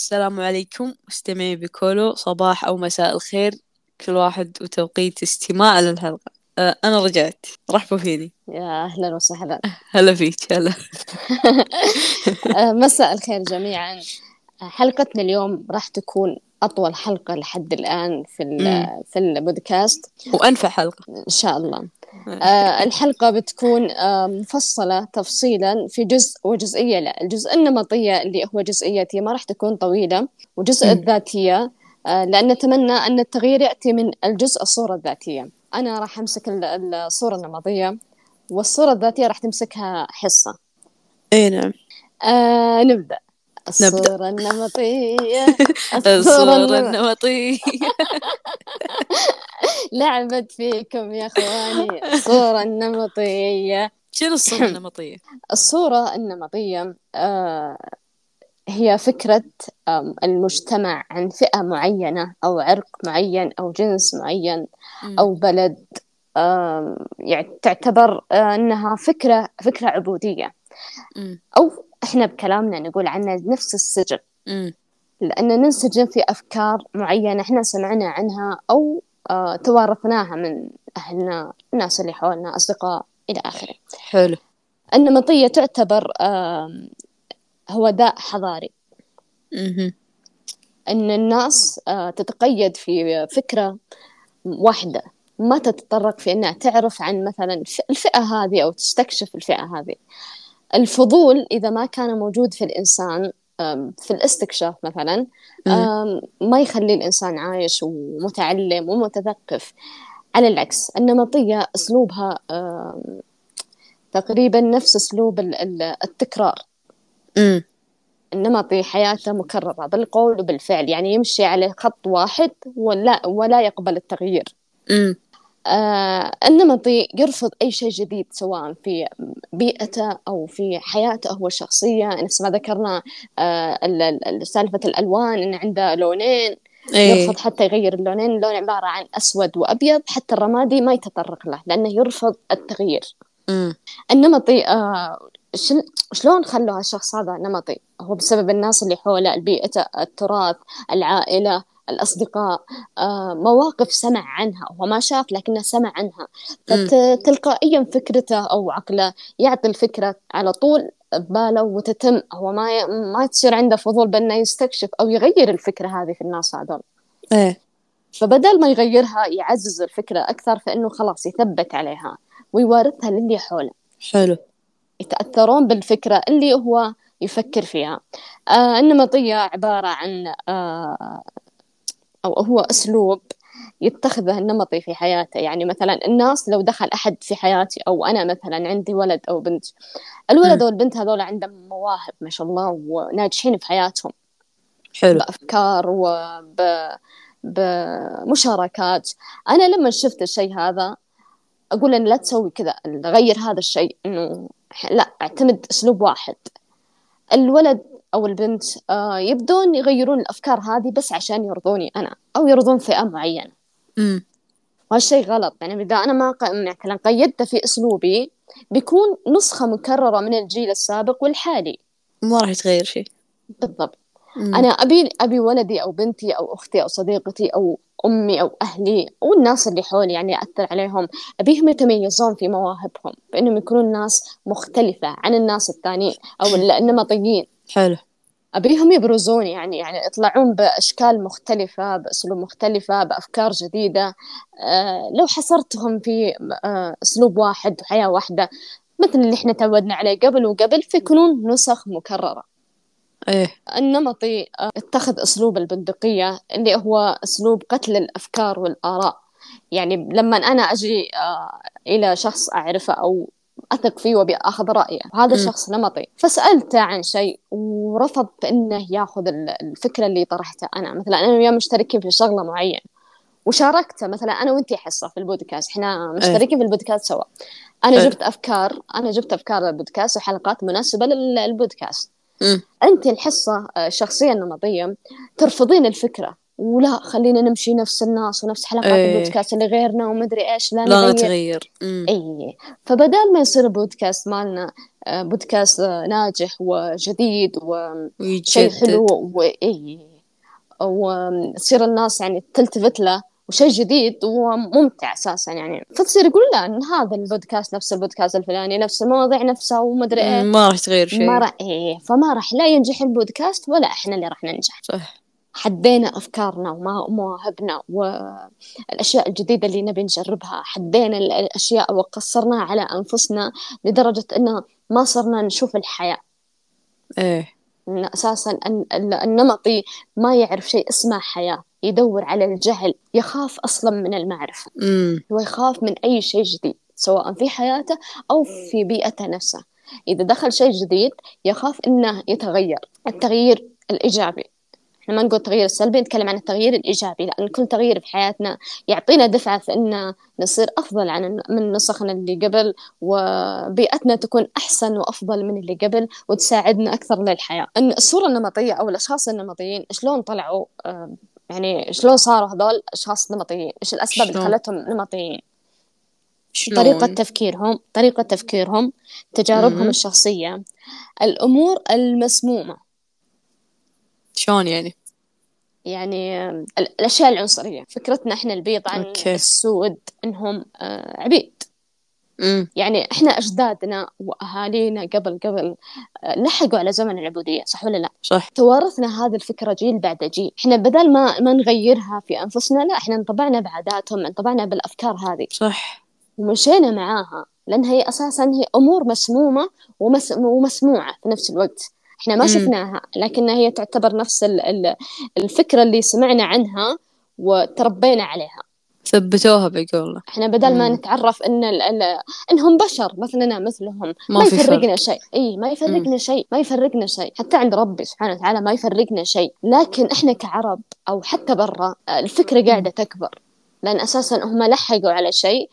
السلام عليكم. مستمعي بكولو صباح أو مساء الخير. كل واحد وتوقيت استماع للحلقة. أه أنا رجعت. رحبوا فيني. يا أهلا وسهلا. هلا فيك هلا. آه، مساء الخير جميعا. حلقتنا اليوم راح تكون أطول حلقة لحد الآن في. في البودكاست. وأنفع حلقة. إن شاء الله. الحلقة بتكون آه، مفصلة تفصيلا في جزء وجزئية لا الجزء النمطية اللي هو جزئيتي ما راح تكون طويلة وجزء. الذاتية آه، لأن نتمنى أن التغيير يأتي من الجزء الصورة الذاتية أنا راح أمسك ال- الصورة النمطية والصورة الذاتية راح تمسكها حصة إي نعم آه نبدأ. الصورة النمطية. الصورة النم- النمطية. لعبت فيكم يا إخواني. الصورة النمطية. شنو الصورة النمطية؟ الصورة النمطية آه هي فكرة المجتمع عن فئة معينة أو عرق معين أو جنس معين. أو بلد. يعني تعتبر آه، أنها فكرة فكرة عبودية. أو إحنا بكلامنا نقول عنها نفس السجن. لأن ننسجم في أفكار معينة إحنا سمعنا عنها أو آه، توارثناها من أهلنا الناس اللي حولنا أصدقاء إلى آخره. حلو. النمطية تعتبر آم، هو داء حضاري. أن الناس آه، تتقيد في فكرة واحدة. ما تتطرق في أنها تعرف عن مثلا الفئة هذه أو تستكشف الفئة هذه. الفضول إذا ما كان موجود في الإنسان في الاستكشاف مثلا ما يخلي الإنسان عايش ومتعلم ومتثقف على العكس النمطية أسلوبها تقريبا نفس أسلوب ال- ال- التكرار. النمطي حياته مكررة بالقول وبالفعل يعني يمشي على خط واحد ولا ولا يقبل التغيير. آه النمطي يرفض أي شيء جديد سواء في بيئته أو في حياته هو الشخصية نفس ما ذكرنا آه ال- ال- سالفة الألوان إن عنده لونين إيه. يرفض حتى يغير اللونين. اللون عبارة عن أسود وأبيض حتى الرمادي ما يتطرق له لأنه يرفض التغيير. مم. النمطي آه شل- شلون خلوا هالشخص هذا نمطي؟ هو بسبب الناس اللي حوله البيئة التراث العائلة. الأصدقاء آه مواقف سمع عنها هو ما شاف لكنه سمع عنها. فتلقائيا فكرته أو عقله يعطي الفكرة على طول بباله وتتم. هو ما ي... ما تصير عنده فضول بأنه يستكشف أو يغير الفكرة هذه في الناس هذول. إيه. فبدل ما يغيرها يعزز الفكرة أكثر فإنه خلاص يثبت عليها ويوارثها للي حوله. حلو. يتأثرون بالفكرة اللي هو يفكر فيها. آه النمطية عبارة عن آه أو هو أسلوب يتخذه النمطي في حياته. يعني مثلا الناس لو دخل أحد في حياتي أو أنا مثلا عندي ولد أو بنت الولد مم. والبنت هذول عندهم مواهب ما شاء الله وناجحين في حياتهم. حلو. بأفكار وب بمشاركات أنا لما شفت الشيء هذا أقول إن لا تسوي كذا غير هذا الشيء إنه لا أعتمد أسلوب واحد. الولد أو البنت آه يبدون يغيرون الأفكار هذه بس عشان يرضوني أنا أو يرضون فئة معينة. مم. وهالشيء غلط. يعني إذا أنا ما مثلا قيدته في أسلوبي بيكون نسخة مكررة من الجيل السابق والحالي. ما راح يتغير شيء بالضبط. مم. أنا أبي أبي ولدي أو بنتي أو أختي أو صديقتي أو أمي أو أهلي أو الناس اللي حولي يعني أثر عليهم أبيهم يتميزون في مواهبهم بأنهم يكونون ناس مختلفة عن الناس الثانيين أو ال- النمطيين حلو. أبيهم يبرزون يعني يعني يطلعون بأشكال مختلفة بأسلوب مختلفة بأفكار جديدة. آه لو حصرتهم في آه أسلوب واحد وحياة واحدة مثل اللي إحنا تعودنا عليه قبل وقبل فيكونون نسخ مكررة. إيه. النمطي آه، اتخذ أسلوب البندقية اللي هو أسلوب قتل الأفكار والآراء. يعني لما أنا أجي إلى شخص أعرفه أو أثق فيه وأبي أخذ رأيه. هذا مم. شخص نمطي. فسألته عن شيء ورفض بأنه يأخذ ال- الفكرة اللي طرحتها أنا. مثلا أنا وياه مشتركين في شغلة معينة. وشاركته. مثلا أنا وأنتي حصة في البودكاست. إحنا مشتركين في البودكاست سوا. أنا. جبت أفكار. أنا جبت أفكار للبودكاست وحلقات مناسبة لل- للبودكاست. أنت الحصة آه، الشخصية النمطية ترفضين الفكرة. ولا خلينا نمشي نفس الناس ونفس حلقات إيه. البودكاست اللي غيرنا ومدري إيش لا, لا نغير. نتغير. اي فبدال ما يصير البودكاست مالنا آه، بودكاست آه، ناجح وجديد وشيء حلو واي وتصير الناس يعني تلتفت له وشيء جديد وممتع أساسا يعني. فتصير يقول لا إن هذا البودكاست نفس البودكاست الفلاني نفس المواضيع نفسها ومدري إيه ما راح تغير شيء. ما راح إيه. فما راح لا ينجح البودكاست ولا إحنا اللي راح ننجح. صح. حدينا أفكارنا وما- ومواهبنا والأشياء الجديدة اللي نبي نجربها. حدينا ال- الأشياء وقصرناها على أنفسنا لدرجة انه ما صرنا نشوف الحياة. إيه. إن ال- النمطي ما يعرف شيء اسمه حياة. يدور على الجهل يخاف أصلا من المعرفة. أمم. هو يخاف من أي شيء جديد سواء في حياته أو في بيئته نفسها إذا دخل شيء جديد يخاف إنه يتغير. التغيير الإيجابي. إحنا ما نقول التغيير السلبي نتكلم عن التغيير الإيجابي لأن كل تغيير في حياتنا يعطينا دفعة في إن نصير أفضل عن من نسخنا اللي قبل وبيئتنا تكون أحسن وأفضل من اللي قبل وتساعدنا أكثر للحياة. إن الصورة النمطية أو الأشخاص النمطيين شلون طلعوا؟ آه، يعني شلون صاروا هذول أشخاص نمطيين إيش الأسباب اللي شلون؟ خلتهم نمطيين؟ شلون؟ طريقة تفكيرهم؟ طريقة تفكيرهم تجاربهم مهم. الشخصية الأمور المسمومة. شلون يعني؟ يعني ال- الأشياء العنصرية. فكرتنا إحنا البيض عن أوكي. السود إنهم آه، عبيد. أمم. يعني إحنا أجدادنا وأهالينا قبل قبل آه، لحقوا على زمن العبودية صح ولا لا؟ صح. توارثنا هذه الفكرة جيل بعد جيل. إحنا بدل ما ما نغيرها في أنفسنا لا إحنا انطبعنا بعاداتهم انطبعنا بالأفكار هذه. صح. ومشينا معاها لأن هي أساسا هي أمور مسمومة ومس... ومسموعة في نفس الوقت. إحنا ما. شفناها لكنها هي تعتبر نفس ال... ال... الفكرة اللي سمعنا عنها وتربينا عليها. ثبتوها بقولة. إحنا بدل ما. نتعرف إن ال... ال... إنهم بشر مثلنا مثلهم ما, ما يفرقنا شيء. إي ما يفرقنا. شيء ما يفرقنا شيء. حتى عند ربي سبحانه وتعالى ما يفرقنا شيء. لكن إحنا كعرب أو حتى برا الفكرة قاعدة تكبر. لأن أساسا هم لحقوا على شيء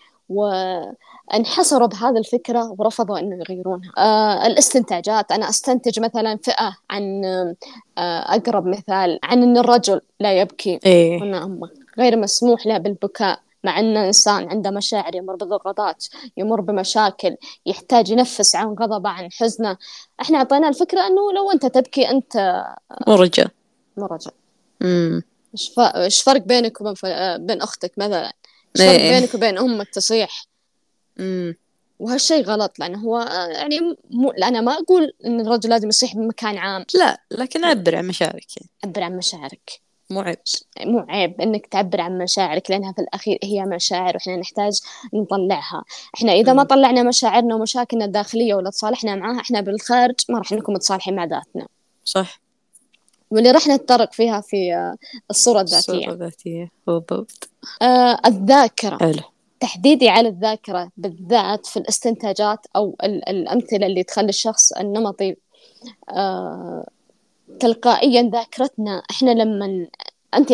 وانحصروا بهذه الفكرة ورفضوا أنه يغيرونها. آه الاستنتاجات أنا أستنتج مثلا فئة عن آه أقرب مثال عن أن الرجل لا يبكي. إيه. وأنه غير مسموح له بالبكاء مع أن إنسان عنده مشاعر يمر بضغوطات يمر بمشاكل يحتاج ينفس عن غضبه عن حزنه. إحنا أعطينا الفكرة أنه لو أنت تبكي أنت ورجع مو رجل أمم. إيش ف- إيش فرق بينك وبين آه، بين أختك مثلا؟ فرق إيه. بينك وبين أمك تصيح؟ وهالشيء غلط لأنه هو آه، يعني مو أنا ما أقول إن الرجل لازم يصيح بمكان عام. لا لكن عبر عن مشاعرك. يعني عبر عن مشاعرك. مو عيب. مو عيب إنك تعبر عن مشاعرك لأنها في الأخير هي مشاعر وإحنا نحتاج نطلعها. إحنا إذا ما. طلعنا مشاعرنا ومشاكلنا الداخلية ولا تصالحنا معاها إحنا بالخارج ما راح نكون متصالحين مع ذاتنا. صح. واللي راح نتطرق فيها في آه، الصورة الذاتية. الذاتية. بالضبط. آه الذاكرة. حلو. تحديدي على الذاكرة بالذات في الاستنتاجات أو ال- الأمثلة اللي تخلي الشخص النمطي آه تلقائيا ذاكرتنا إحنا لما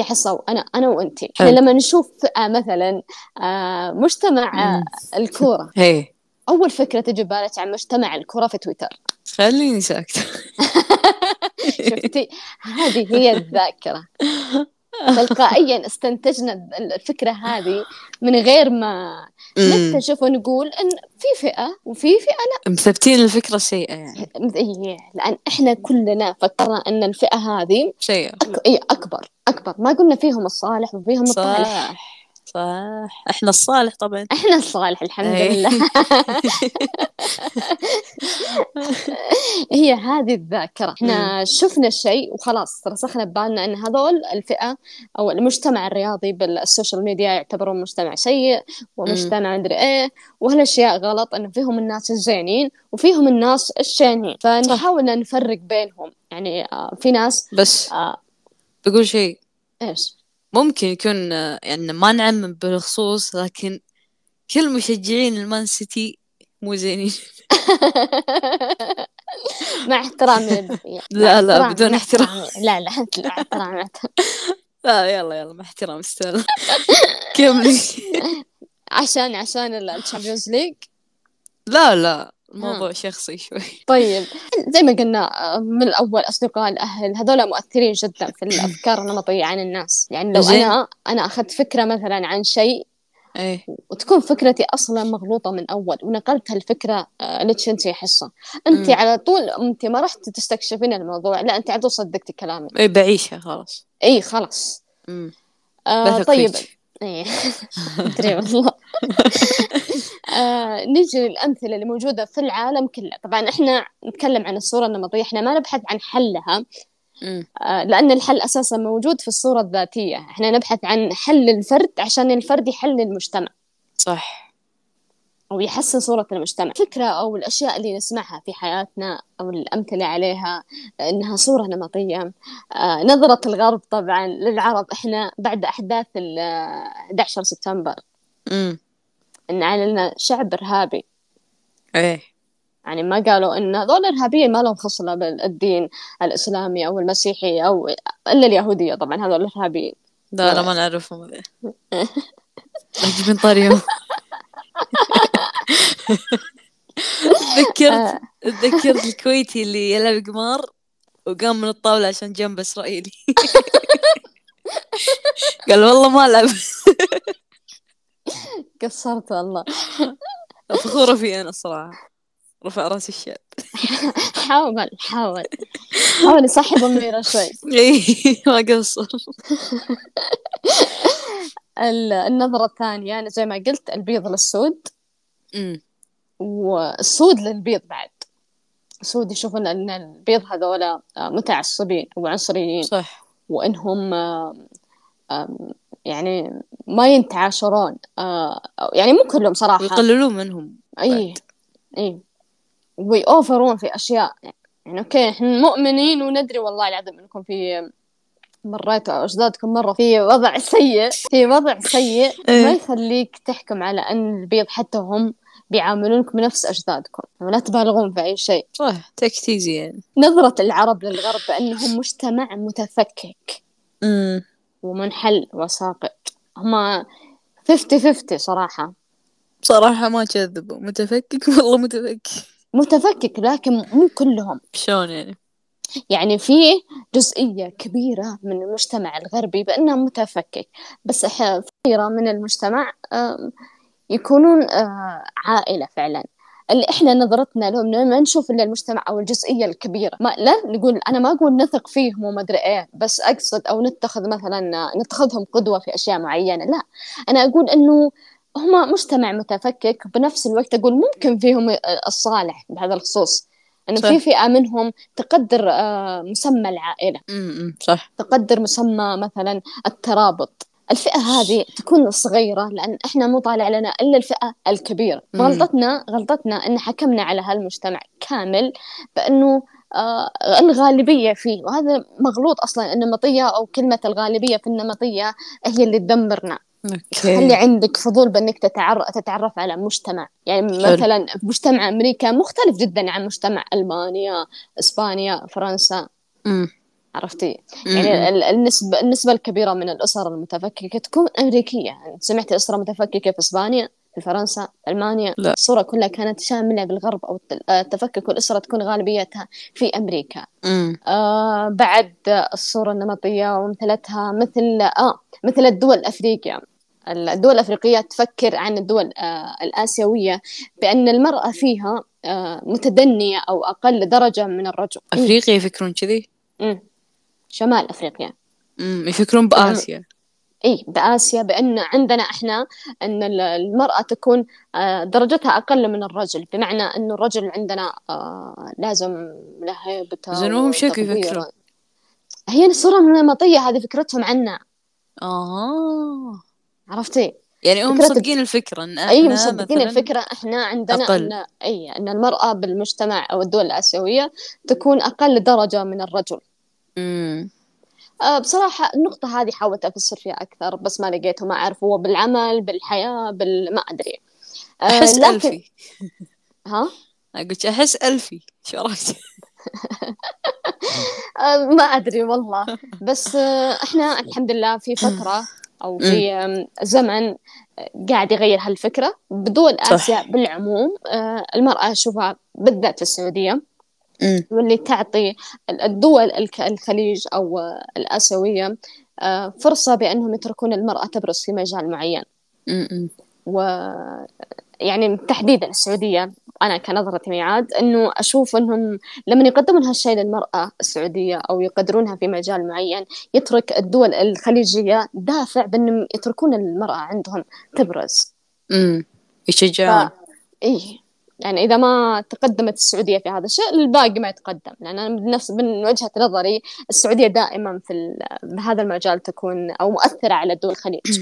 حصة وأنا أنا وأنت إحنا حلو. لما نشوف فئة مثلا آه مجتمع آه مم. الكورة. هي أول فكرة تجي ببالك عن مجتمع الكورة في تويتر؟ خليني ساكتة. شفتي؟ هذه هي الذاكرة. تلقائيا استنتجنا الفكرة هذه من غير ما. نكتشف ونقول إن في فئة وفي فئة مثبتين الفكرة سيئة يعني. لا إيه، لأن إحنا كلنا فكرنا إن الفئة هذه سيئة أك... إيه أكبر أكبر. ما قلنا فيهم الصالح وفيهم الطالح. صح صح إحنا الصالح طبعا. إحنا الصالح الحمد إيه. لله. هي هذه الذاكرة. إحنا شفنا الشيء وخلاص رسخنا ببالنا إن هذول الفئة أو المجتمع الرياضي بال social media يعتبرون مجتمع سيء ومجتمع مدري إيه وهالأشياء غلط انه فيهم الناس الزينين وفيهم الناس الشينين. فنحاول إن نفرق بينهم. يعني آه، في ناس بس آه، بقول شيء. إيش؟ ممكن يكون آه، يعني ما نعمم بالخصوص لكن كل مشجعين المان سيتي مو زينين. مع احترامي. لا، مع لا، بدون مع احترام. لا لا لا احترامي. لا يلا يلا مع احترام أستاذ. كملي. عشان عشان الشامبيونز ليج؟ لا لا. الموضوع شخصي شوي. طيب. زي ما قلنا من الأول أصدقاء الأهل هذول مؤثرين جدا في الأفكار النمطية عن الناس. يعني لو زين. أنا أنا أخذت فكرة مثلا عن شيء إيه. وتكون فكرتي أصلا مغلوطة من أول ونقلت هالفكرة آه، لك أنت حصة. أنت. على طول أنت ما رحت تستكشفين الموضوع لا أنت على طول صدقتي كلامي. إيه بعيشها خلاص. اي خلاص. امم آه طيب. فيك. اي أدري والله. آه نجي للأمثلة اللي موجودة في العالم كله. طبعا إحنا نتكلم عن الصورة النمطية. إحنا ما نبحث عن حلها آه لأن الحل أساسا موجود في الصورة الذاتية. إحنا نبحث عن حل الفرد عشان الفرد يحل المجتمع. صح. أو يحسن صورة المجتمع. الفكرة أو الأشياء اللي نسمعها في حياتنا أو الأمثلة عليها إنها صورة نمطية. آه، نظرة الغرب طبعا للعرب. إحنا بعد أحداث ال 11 سبتمبر. امم إن علينا شعب إرهابي. إيه. يعني ما قالوا إن هذول إرهابيين ما لهم خصلة بالدين الإسلامي أو المسيحي أو إلا اليهودية. طبعا هذول إرهابيين. لا أنا ما نعرفهم. من طريهم تذكرت تذكرت الكويتي اللي يلعب قمار وقام من الطاولة عشان جنب إسرائيلي. قال والله ما ألعب. قصرت والله. فخورة فيه أنا الصراحة. رفع راس الشعب حاول حاول. حاول يصحب أميرة شوي. إيه ما قصر. ال- النظرة الثانية أنا زي ما قلت البيض للسود. والسود للبيض بعد. السود يشوفون أن البيض هذولا آه، متعصبين وعنصريين. صح. وإنهم آه، يعني ما ينتعاشرون. آه، يعني مو كلهم صراحة. ويقللون منهم أي أي ويأوفرون في أشياء. يعني okay إحنا مؤمنين وندري والله العظيم إنكم في مريتوا أو أجدادكم مروا في وضع سيء. في وضع سيء. ما إيه. يخليك تحكم على أن البيض حتى هم بيعاملونك بنفس أجدادكم ولا تبالغون في أي شيء. صح take it easy يعني نظرة العرب للغرب بأنهم مجتمع متفكك. أمم، ومنحل وساقط. هما 50-50 صراحة. بصراحة ما كذبوا. متفكك؟ والله متفكك. متفكك لكن مو كلهم. شلون يعني؟ يعني في جزئية كبيرة من المجتمع الغربي بأنه متفكك. بس كثيرة من المجتمع يكونون آه، عائلة فعلا. اللي إحنا نظرتنا لهم ما نشوف إلا المجتمع أو الجزئية الكبيرة. ما لا نقول أنا ما أقول نثق فيهم وما أدري إيه بس أقصد أو نتخذ مثلا نتخذهم قدوة في أشياء معينة. لا أنا أقول إنه هم مجتمع متفكك بنفس الوقت أقول ممكن فيهم الصالح بهذا الخصوص. إنه. في فئة منهم تقدر آه، مسمى العائلة. صح. تقدر مسمى مثلا الترابط. الفئة هذه تكون صغيرة لأن إحنا مو طالع لنا إلا الفئة الكبيرة. مم. غلطتنا غلطتنا إن حكمنا على هالمجتمع كامل بأنه آه الغالبية فيه. وهذا مغلوط أصلا النمطية أو كلمة الغالبية في النمطية هي اللي تدمرنا. خلي أوكي عندك فضول بأنك تتعرف, تتعرف على مجتمع. يعني. مثلا مجتمع أمريكا مختلف جدا عن مجتمع ألمانيا إسبانيا فرنسا. عرفتي؟ يعني ال- النسبة النسبة الكبيرة من الأسر المتفككة تكون أمريكية. يعني سمعت أسرة متفككة في إسبانيا في فرنسا في ألمانيا. لا. الصورة كلها كانت شاملة بالغرب أو الت- التفكك والأسرة تكون غالبيتها في أمريكا. آه بعد الصورة النمطية ومثلتها مثل آه مثل الدول الأفريقية الدول الأفريقية تفكر عن الدول آه الآسيوية بأن المرأة فيها آه متدنية أو أقل درجة من الرجل. أفريقيا يفكرون كذي. شمال أفريقيا أمم، يفكرون بآسيا اي بآسيا بأن عندنا إحنا أن ال- المرأة تكون آه، درجتها أقل من الرجل بمعنى أن الرجل عندنا آه، لازم له هيبته زين وهم شكو وتقديره. يفكرون؟ هي الصورة النمطية هذه فكرتهم عنا آه عرفتي؟ يعني هم مصدقين الفكرة أن أي مصدقين مثلاً الفكرة إحنا عندنا أقل. أن أي أن المرأة بالمجتمع أو الدول الآسيوية تكون أقل درجة من الرجل أمم، آه، بصراحة النقطة هذه حاولت أفسر فيها أكثر بس ما لقيته ما أعرف هو بالعمل بالحياة بال ما أدري. آه، أحس لكن ألفي. ها؟ أقول أحس ألفي. شو رأيك؟ آه، ما أدري والله. بس آه، إحنا الحمد لله في فترة أو في زمن قاعد يغير هالفكرة. بدول صح. آسيا بالعموم آه، المرأة أشوفها بالذات في السعودية. واللي تعطي الدول الخليج أو الآسيوية آه، فرصة بأنهم يتركون المرأة تبرز في مجال معين. و يعني تحديدا السعودية أنا كنظرتي ميعاد إنه أشوف إنهم لما يقدمون هالشيء للمرأة السعودية أو يقدرونها في مجال معين يترك الدول الخليجية دافع بأنهم يتركون المرأة عندهم تبرز. أمم. ف... يشجعون إيه. يعني إذا ما تقدمت السعودية في هذا الشيء الباقي ما يتقدم. لأن أنا بنفس من وجهة نظري السعودية دائما في. بهذا المجال تكون أو مؤثرة على دول الخليج.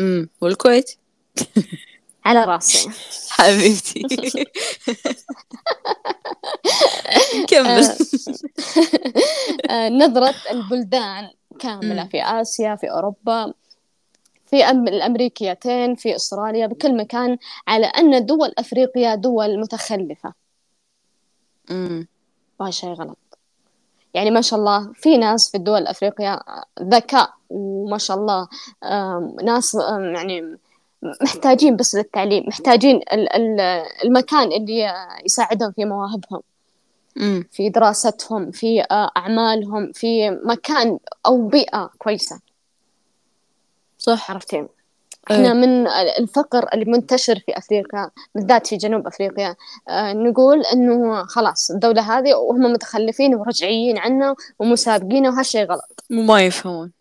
أمم. والكويت؟ على راسي. حبيبتي. كمل. آه، نظرة البلدان كاملة. في آسيا في أوروبا. في أم الأمريكيتين في أستراليا بكل مكان على أن دول أفريقيا دول متخلفة أمم. وهذا شيء غلط يعني ما شاء الله في ناس في الدول الأفريقية ذكاء وما شاء الله ناس يعني محتاجين بس للتعليم محتاجين ال- ال- المكان اللي يساعدهم في مواهبهم. في دراستهم في آه، أعمالهم في مكان أو بيئة كويسة صح؟ عرفتي؟ إحنا إيه. من الفقر اللي منتشر في أفريقيا بالذات في جنوب أفريقيا آه نقول إنه خلاص الدولة هذه وهم متخلفين ورجعيين عنا ومسابقين وهالشيء غلط. وما يفهمون.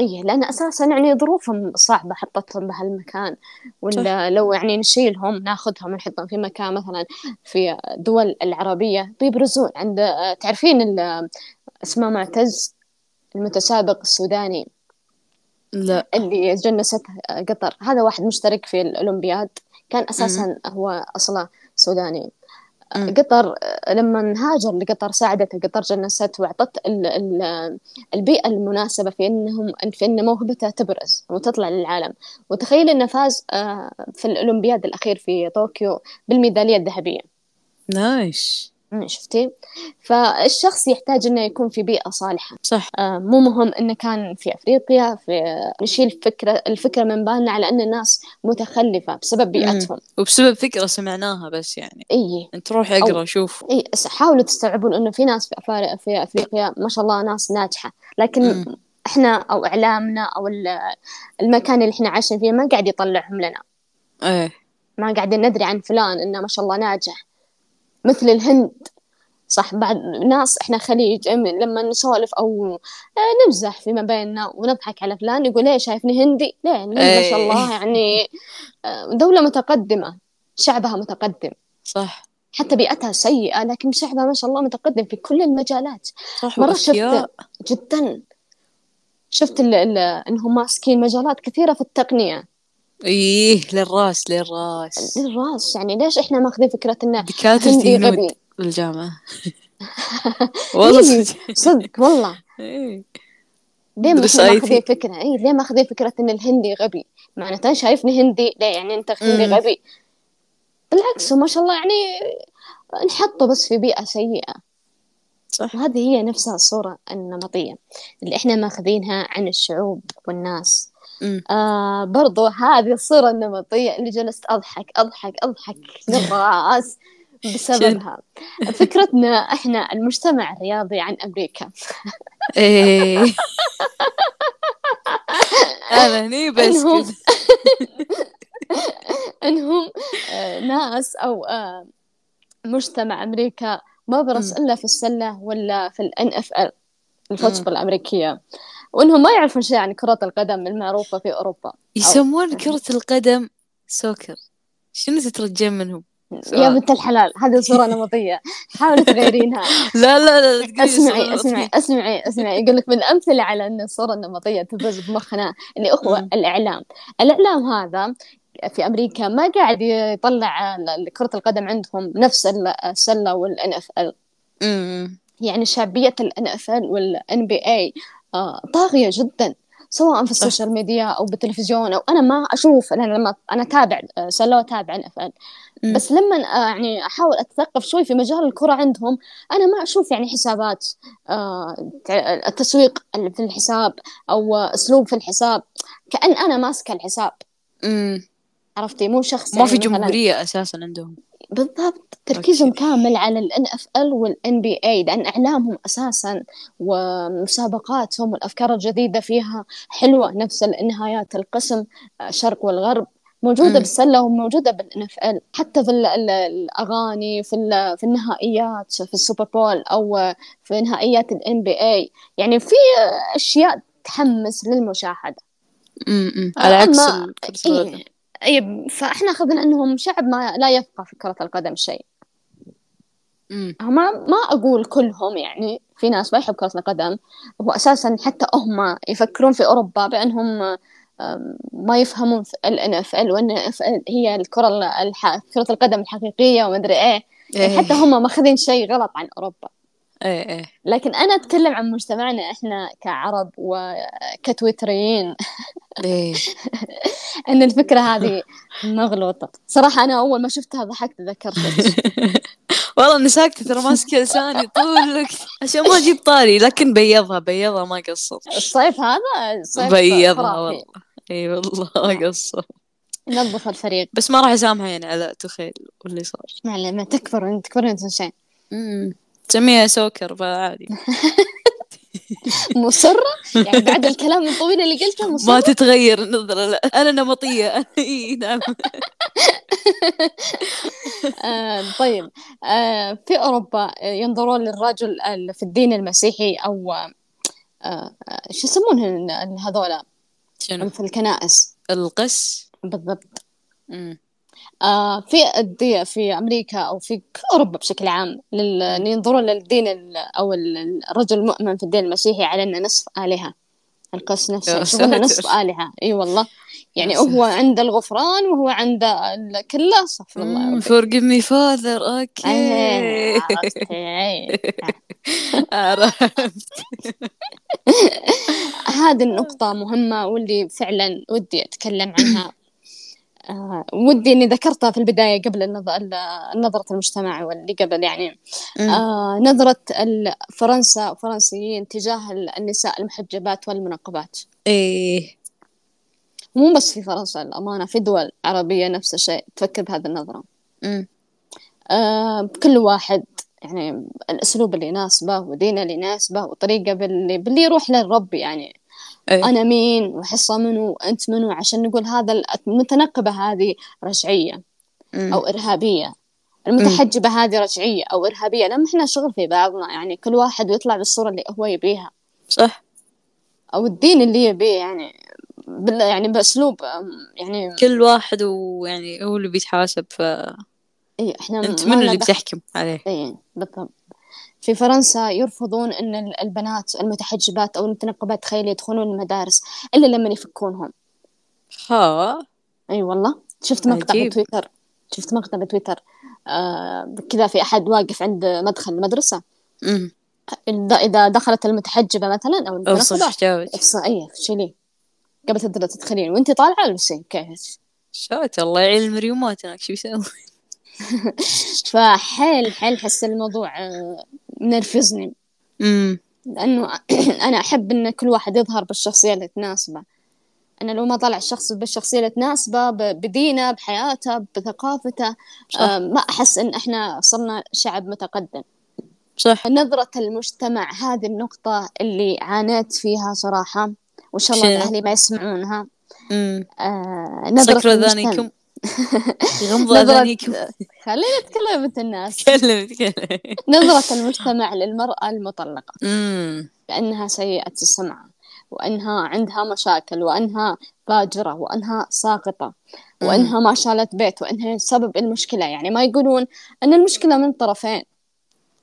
إيه لأن أساسا يعني ظروفهم صعبة حطتهم بهالمكان. ولا لو يعني نشيلهم ناخذهم ونحطهم في مكان مثلا في دول العربية. بيبرزون عند آه، تعرفين ال- اسمه معتز؟ المتسابق السوداني. لا. اللي جنست قطر. هذا واحد مشترك في الأولمبياد. كان أساسا هو أصلا سوداني. قطر لما هاجر لقطر ساعدته. قطر جنسته وأعطت ال- ال- البيئة المناسبة في إنهم في إن موهبته تبرز وتطلع للعالم. وتخيل إنه فاز آه، في الأولمبياد الأخير في طوكيو بالميدالية الذهبية. nice. شفتي؟ فالشخص يحتاج إنه يكون في بيئة صالحة. صح. آه، مو مهم إنه كان في أفريقيا في نشيل فكره الفكرة من بالنا على إن الناس متخلفة بسبب بيئتهم. وبسبب فكرة سمعناها بس يعني. إي. أنت روح أقرأ شوف إي حاولوا تستوعبون إنه في ناس في, أفار... في أفريقيا ما شاء الله ناس ناجحة. لكن مم. إحنا أو إعلامنا أو ال- المكان اللي إحنا عايشين فيه ما قاعد يطلعهم لنا. إيه. ما قاعدين ندري عن فلان إنه ما شاء الله ناجح. مثل الهند. صح بعد ناس إحنا خليج لما نسولف أو آه، نمزح فيما بيننا ونضحك على فلان يقول ليه شايفني هندي؟ ليه؟ ما شاء إيه. الله يعني آه، دولة متقدمة شعبها متقدم. صح. حتى بيئتها سيئة لكن شعبها ما شاء الله متقدم في كل المجالات. صح مرة شفت. جدا. شفت ال ال إنهم ماسكين مجالات كثيرة في التقنية. إيه للراس للراس. للراس يعني ليش إحنا ماخذين فكرة إنه الهنود غبي بالجامعة والله إيه، صدق. والله. إيه. ليه ما. ماخذين فكرة؟ اي ليه ماخذين فكرة إن الهندي غبي؟ معناته شايفني هندي ليه يعني أنت هندي. غبي؟ بالعكس وما شاء الله يعني نحطه بس في بيئة سيئة. صح. وهذه هي نفسها الصورة النمطية اللي إحنا ماخذينها عن الشعوب والناس. آه برضو هذه الصورة النمطية اللي جلست أضحك أضحك أضحك للرأس بسببها. فكرتنا إحنا المجتمع الرياضي عن أمريكا. إيه. أنا هني بس إنهم- إنهم آه، ناس أو آه، مجتمع أمريكا ما برس. إلا في السلة ولا في ال NFL ال football الأمريكية. وإنهم ما يعرفون شيء عن كرة القدم المعروفة في أوروبا يسمون كرة القدم soccer شنو تترجم منهم؟ يا. بنت الحلال هذه صورة نمطية حاولي تغيرينها لا لا لا اسمعي اسمعي. اسمعي اسمعي يقول لك من الامثله على أن الصورة النمطية تبرز بمخنا اللي هو مم. الإعلام الإعلام هذا في أمريكا ما قاعد يطلع كرة القدم عندهم نفس ال- السلة وال NFL. يعني شعبية ال NFL وال NBA طاغية جدا سواء في السوشيال ميديا أو بالتلفزيون أو أنا ما أشوف أنا لما أنا تابع سلو تابع NFL بس لما آه، يعني أحاول أتثقف شوي في مجال الكرة عندهم أنا ما أشوف يعني حسابات آه، التسويق في الحساب أو أسلوب في الحساب كأن أنا ماسكة الحساب. امم عرفتي؟ مو شخص ما في جمهورية أساسا عندهم. بالضبط. تركيزهم okay. كامل على ال وال NBA لأن إعلامهم أساسا ومسابقاتهم والأفكار الجديدة فيها حلوة نفس النهايات القسم الشرق والغرب. موجودة بالسلة وموجودة بال NFL حتى في الأغاني في في النهائيات في ال Super Bowl أو في نهائيات بي اي يعني في أشياء تحمس للمشاهدة. امم على عكس إيه اي فإحنا أخذنا إنهم شعب ما لا يفقه في كرة القدم شيء. ما ما أقول كلهم يعني في ناس ما يحب كرة القدم هو أساسا حتى هم يفكرون في أوروبا بأنهم ما يفهمون ال NFL و NFL هي الكرة الح... كرة القدم الحقيقية ومدري إيه, إيه. حتى هم ماخذين شيء غلط عن أوروبا. إيه إيه. لكن أنا أتكلم عن مجتمعنا إحنا كعرب وكتويتريين. إيه. إن الفكرة هذه مغلوطة. صراحة أنا أول ما شفتها ضحكت ذكرتك والله إني ساكتة ترى ماسكة لساني طول الوقت. عشان ما أجيب طاري لكن بيضها بيضها ما قصر الصيف هذا الصيف بيضها والله. إي والله ما قصر. نظف الفريق. بس ما راح أسامحه يعني على تخيل واللي صار. ما تكبر تكبر انت شيء. تسميها سوكر فعادي. مصرة؟ يعني بعد الكلام الطويل اللي قلته مصرة؟ ما تتغير النظرة لا. أنا نمطية. إي نعم. آه طيب. آه في أوروبا ينظرون للرجل في الدين المسيحي أو آه شو يسمونه هذولا؟ شنو؟ في الكنائس. القس؟ بالضبط. آه في الدي في أمريكا أو في أوروبا بشكل عام لل... ينظرون للدين أو الرجل المؤمن في الدين المسيحي على أنه نصف آلهة القس نفسه. يشوفونه نصف آلهة. إي والله. يعني هو عند الغفران وهو عند كله. استغفر الله forgive me father. okay عرفت. هذه النقطة مهمة واللي فعلا ودي أتكلم عنها. آه ودي إني ذكرتها في البداية قبل النظره المجتمع واللي قبل يعني. آه نظرة فرنسا وفرنسيين تجاه النساء المحجبات والمنقبات. إيه. مو بس في فرنسا الامانه في دول عربية نفس الشيء. تفكر بهذه النظرة. آه كل واحد يعني الأسلوب اللي يناسبه ودينه اللي يناسبه وطريقة باللي, باللي يروح للرب يعني. أي. أنا مين وحصة منو وأنت منو عشان نقول هذا المتنقبة هذه رجعية م. أو إرهابية المتحجبة م. هذه رجعية أو إرهابية لما إحنا شغل في بعضنا يعني كل واحد يطلع بالصورة اللي هو يبيها صح أو الدين اللي يبيه يعني بال يعني بأسلوب يعني كل واحد ويعني هو اللي بيتحاسب ف إيه إحنا أنت من اللي بتحكم عليه إيه بالضبط في فرنسا يرفضون أن البنات المتحجبات أو المتنقبات تخيل يدخلون المدارس إلا لما يفكونهم. ها؟ أي والله. شفت مقطع بتويتر؟ شفت مقطع بتويتر؟ آه كذا في أحد واقف عند مدخل المدرسة. إذا دخلت المتحجبة مثلا أو المتنقبة أي شيلي قبل تدخلين. وأنت طالعة البسي كيف؟ شات الله يعين المريومات هناك شو يسوي فحيل حيل حس الموضوع آه، منرفزني. امم لأنه أنا أحب إن كل واحد يظهر بالشخصية اللي تناسبه. أنا لو ما طلع الشخص بالشخصية اللي تناسبه بدينه بحياته بثقافته آه ما أحس إن إحنا صرنا شعب متقدم. صح. نظرة المجتمع هذه النقطة اللي عانيت فيها صراحة وإن شاء الله أهلي ما يسمعونها آه نظرة المجتمع. غمض أذانيكم. خلينا نتكلم بنت الناس. تكلم تكلم نظرة المجتمع للمرأة المطلقة. بأنها سيئة السمعة وأنها عندها مشاكل وأنها فاجرة وأنها ساقطة وأنها ما شالت بيت وأنها سبب المشكلة. يعني ما يقولون أن المشكلة من طرفين.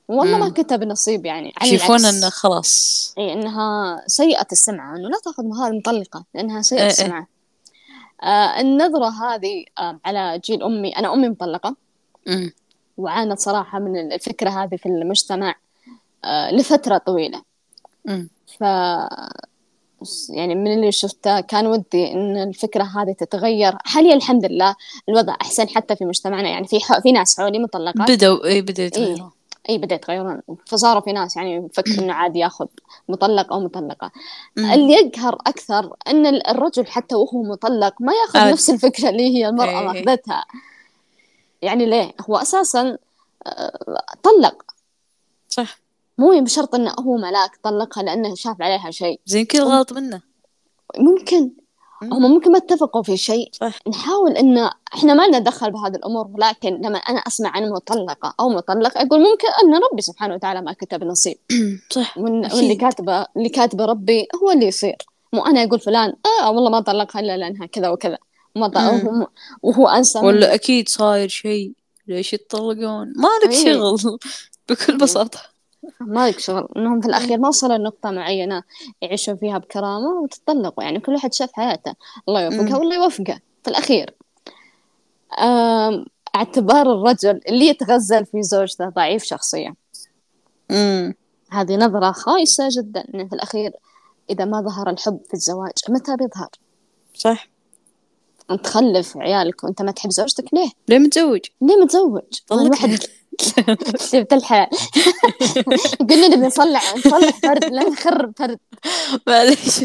والله ما كتب نصيب يعني يشوفون إنه خلاص. إي إنها سيئة السمعة إنه لا تأخذ مهار مطلقة لأنها سيئة إيه السمعة النظرة هذه آه على جيل أمي أنا أمي مطلقة. وعانت صراحة من الفكرة هذه في المجتمع آه لفترة طويلة. ف يعني من اللي شفته كان ودي إن الفكرة هذه تتغير. حاليا الحمد لله الوضع أحسن حتى في مجتمعنا. يعني في في ناس حولي مطلقات بدوا اي بدوا يتغيرون. اي بدأ يتغيرون فصاروا في ناس يعني يفكر إنه عادي ياخذ مطلق أو مطلقة. اللي يقهر أكثر إن الرجل حتى وهو مطلق ما ياخذ. نفس الفكرة اللي هي المرأة إيه. ماخذتها. يعني ليه؟ هو أساسا آه، طلق. صح. مو بشرط إنه هو ملاك طلقها لأنه شاف عليها شيء. زين كذا غلط منه. ممكن. مم. هم ممكن ما اتفقوا في شيء. صح. نحاول إن إحنا ما لنا دخل بهذه الأمور ولكن لما أنا أسمع عن مطلقة أو مطلق أقول ممكن أن ربي سبحانه وتعالى ما كتب نصيب. صح. واللي كاتبه اللي كاتبه ربي هو اللي يصير. مو أنا أقول فلان آه والله ما طلقها إلا لأنها كذا وكذا. ما. وهو, أنسى. ولا أكيد صاير شيء. ليش يتطلقون؟ ما لك إيه. شغل. بكل بساطة. ما لك شغل. إنهم في الأخير ما وصلوا لنقطة معينة يعيشون فيها بكرامة وتطلقوا يعني كل واحد شاف حياته. الله يوفقها مم. والله يوفقه. في الأخير اعتبار الرجل اللي يتغزل في زوجته ضعيف شخصيه امم هذه نظرة خايسة جدا. إنه في الأخير إذا ما ظهر الحب في الزواج متى بيظهر؟ صح. أنت تخلف عيالك وأنت ما تحب زوجتك ليه؟ ليه متزوج؟ ليه متزوج؟ الواحد شفت الحلال قلنا نبي نصلح نصلح فرد لا نخرب فرد. معليش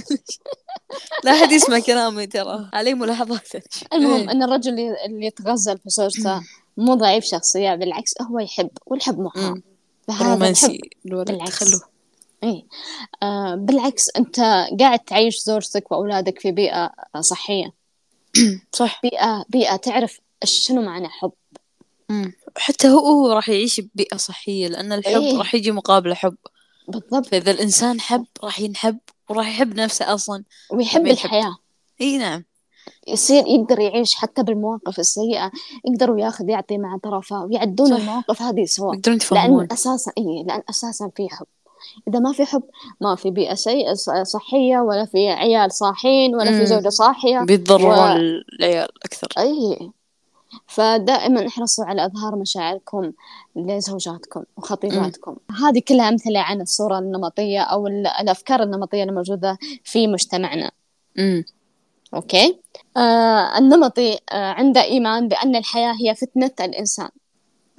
لا أحد يسمع كلامي ترى. علي ملاحظاتك. المهم إيه. أن الرجل اللي- يتغزل في زوجته مو ضعيف شخصية بالعكس هو يحب والحب الحب رومانسي الولد بالعكس. خلوه. إيه. آه بالعكس أنت قاعد تعيش زوجتك وأولادك في بيئة صحية. صح. بيئة بيئة تعرف شنو معنى حب. مم. حتى هو هو راح يعيش ببيئة صحية لأن الحب إيه. راح يجي مقابله حب بالضبط فإذا الإنسان حب راح ينحب وراح يحب نفسه أصلا ويحب. الحياة إي نعم يصير يقدر يعيش حتى بالمواقف السيئة يقدر ياخذ يعطي مع طرفه ويعدون صح. المواقف هذه سوا يقدرون لأن أساسا إيه لأن أساسا في حب إذا ما في حب ما في بيئة سيئة صحية ولا في عيال صاحين ولا مم. في زوجة صاحية بيتضررون و- العيال أكثر أي فدائما احرصوا على إظهار مشاعركم لزوجاتكم وخطيباتكم. هذه كلها أمثلة عن الصورة النمطية أو ال- الأفكار النمطية الموجودة في مجتمعنا. أوكي؟ آه النمطي آه عنده إيمان بأن الحياة هي فتنة الإنسان.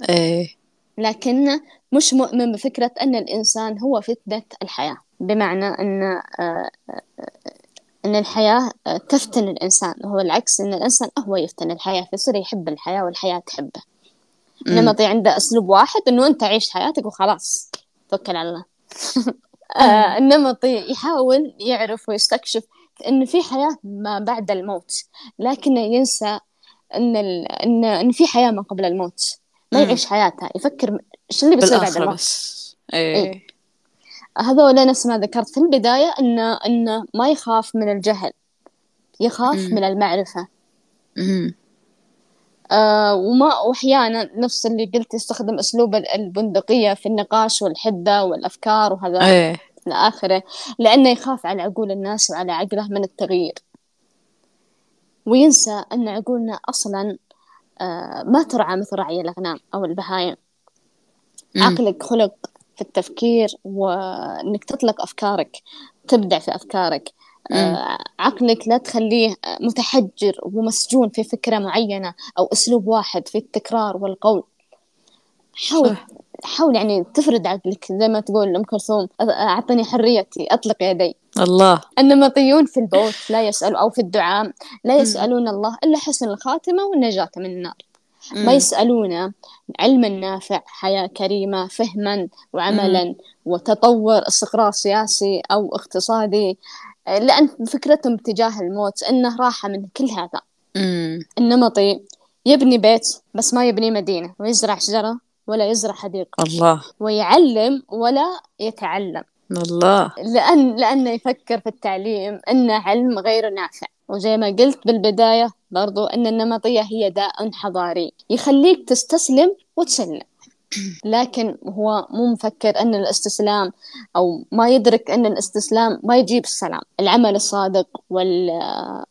إيه. لكن مش مؤمن بفكرة أن الإنسان هو فتنة الحياة. بمعنى أن آه، آه، أن الحياة آه، تفتن الإنسان. هو العكس أن الإنسان هو يفتن الحياة فيصير يحب الحياة والحياة تحبه. مم. النمطي عنده أسلوب واحد أنه أنت عيش حياتك وخلاص. توكل على الله. آه، النمطي يحاول يعرف ويستكشف أن في حياة ما بعد الموت. لكنه ينسى أن ال... أن أن في حياة ما قبل الموت. ما. يعيش حياته. يفكر شو اللي بيصير بعد الموت؟ إيه. إيه. هذول نفس ما ذكرت في البداية إنه إنه ما يخاف من الجهل. يخاف مم. من المعرفة. امم آه وما وأحيانا نفس اللي قلت يستخدم أسلوب ال- البندقية في النقاش والحدة والأفكار وهذا إيه. إلى آخره لأنه يخاف على عقول الناس وعلى عقله من التغيير. وينسى أن عقولنا أصلا آه ما ترعى مثل رعي الأغنام أو البهايم. مم. عقلك خلق في التفكير وإنك تطلق أفكارك تبدع في أفكارك. آه، عقلك لا تخليه متحجر ومسجون في فكرة معينة أو أسلوب واحد في التكرار والقول. حاول صح. حاول يعني تفرد عقلك زي ما تقول أم كلثوم أعطني حريتي أطلق يدي. الله. النمطيون في البوت لا يسألوا أو في الدعاء لا يسألون الله إلا حسن الخاتمة والنجاة من النار. ما. يسألون. علما نافع حياة كريمة فهما وعملا وتطور استقرار سياسي أو اقتصادي. لأن فكرتهم تجاه الموت أنه راحة من كل هذا. النمطي يبني بيت بس ما يبني مدينة. ويزرع شجرة ولا يزرع حديقة. الله. ويعلم ولا يتعلم. الله. لأن لأنه يفكر في التعليم أنه علم غير نافع. وزي ما قلت بالبداية برضو أن النمطية هي داء حضاري. يخليك تستسلم وتسلم. لكن هو مو مفكر أن الاستسلام أو ما يدرك أن الاستسلام ما يجيب السلام. العمل الصادق وال...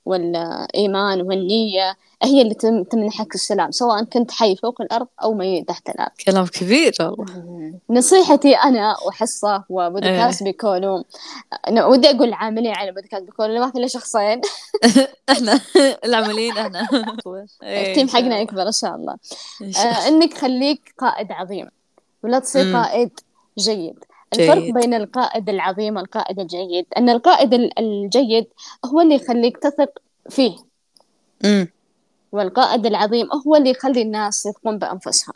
والإيمان والنية هي اللي تم- تمنحك السلام سواء كنت حي فوق الأرض أو ميت تحت الأرض كلام كبير والله نصيحتي أنا وحصة وبودكاست إيه. بيكونوا أنا ودي أقول عاملين على بودكاست بيكونوا ما في إلا شخصين إحنا العمليين إحنا إيه، التيم حقنا. يكبر إن شاء الله. آه إنك خليك قائد عظيم ولا تصير مم. قائد جيد الفرق جيد. بين القائد العظيم والقائد الجيد أن القائد ال- الجيد هو اللي يخليك تثق فيه أمم. والقائد العظيم هو اللي يخلي الناس يثقون بأنفسهم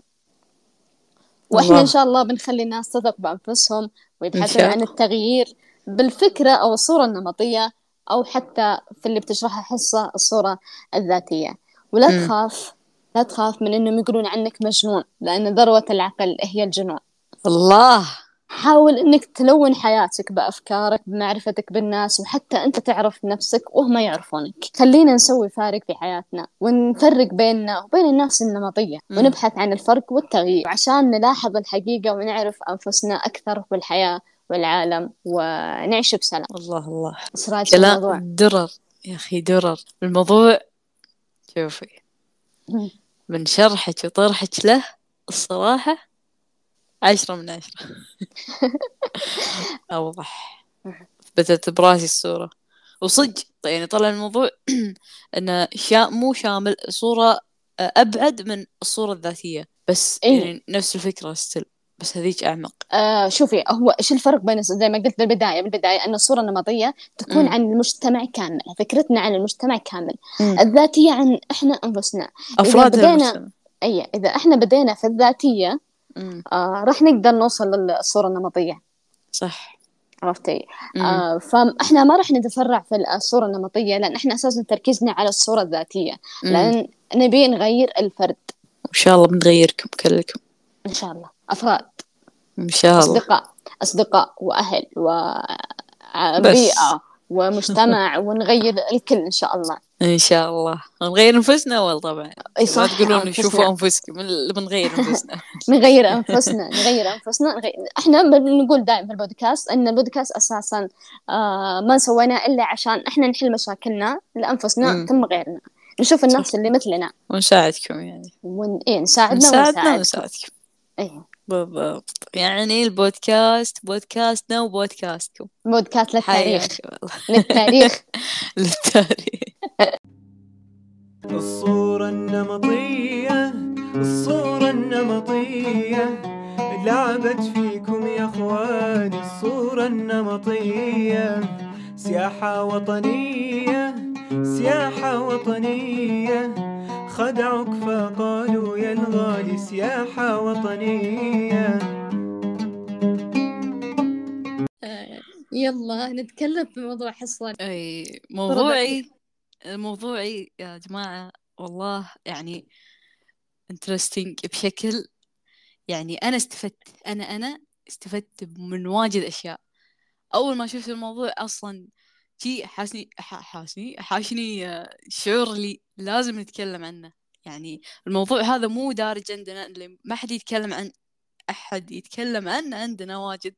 وإحنا الله. إن شاء الله بنخلي الناس تثق بأنفسهم ويبحثون عن. التغيير بالفكرة أو الصورة النمطية أو حتى في اللي بتشرحها حصة الصورة الذاتية ولا مم. تخاف لا تخاف من إنهم يقولون عنك مجنون لأن ذروة العقل هي الجنون الله حاول إنك تلون حياتك بأفكارك بمعرفتك بالناس وحتى أنت تعرف نفسك وهم يعرفونك خلينا نسوي فارق في حياتنا ونفرق بيننا وبين الناس النمطية مم. ونبحث عن الفرق والتغيير عشان نلاحظ الحقيقة ونعرف أنفسنا أكثر بالحياة والعالم ونعيش بسلام الله الله الموضوع؟ كلام درر يا أخي درر الموضوع شوفي. من شرحك وطرحك له الصراحة عشرة من عشرة أوضح بدأت براسي الصورة وصدق يعني طلع الموضوع أنه شا مو شامل صورة أبعد من الصورة الذاتية بس إيه. يعني نفس الفكرة ستيل بس هذيك أعمق آه شوفي هو إيش الفرق بين زي ما قلت بالبداية بالبداية إن الصورة النمطية تكون مم. عن المجتمع كامل فكرتنا عن المجتمع كامل مم. الذاتية عن إحنا أنفسنا أفراد بدينا- المجتمع اي إذا إحنا بدينا في الذاتية مم. آه راح نقدر نوصل للصورة النمطية. صح. عرفتي. آه فاحنا ما راح نتفرع في الصورة النمطية لأن إحنا أساسا تركيزنا على الصورة الذاتية. مم. لأن نبي نغير الفرد. إن شاء الله بنغيركم كلكم إن شاء الله. أفراد. إن شاء الله. أصدقاء. أصدقاء وأهل وبيئة ومجتمع ونغير الكل إن شاء الله. إن شاء الله. نغير أنفسنا أول طبعا. لا صح تقولون. شوفوا أنفسكم اللي بنغير أنفسنا. نغير أنفسنا نغير أنفسنا. نغير... إحنا بنقول دائما في البودكاست أن البودكاست أساسا آه ما سويناه إلا عشان إحنا نحل مشاكلنا لأنفسنا مم. ثم غيرنا. نشوف الناس اللي مثلنا. ونساعدكم يعني. ون... إيه نساعدنا نساعدنا ونساعد ونساعدكم. إيه بالضبط. يعني البودكاست بودكاستنا وبودكاستكم. بودكاست للتاريخ. للتاريخ. للتاريخ. الصورة النمطية الصورة النمطية لعبت فيكم يا إخواني الصورة النمطية. سياحة وطنية سياحة وطنية. خدعك فقالوا يا الغالي سياحة وطنية. يلا نتكلم في موضوع حصة. أي موضوعي. موضوعي يا جماعة والله يعني interesting بشكل يعني أنا استفدت أنا أنا استفدت من واجد أشياء. أول ما شفت الموضوع أصلا شي حاسني حاسني حاشني آه، شعور اللي لازم نتكلم عنه. يعني الموضوع هذا مو دارج عندنا اللي ما حد يتكلم عن أحد يتكلم عنه عندنا واجد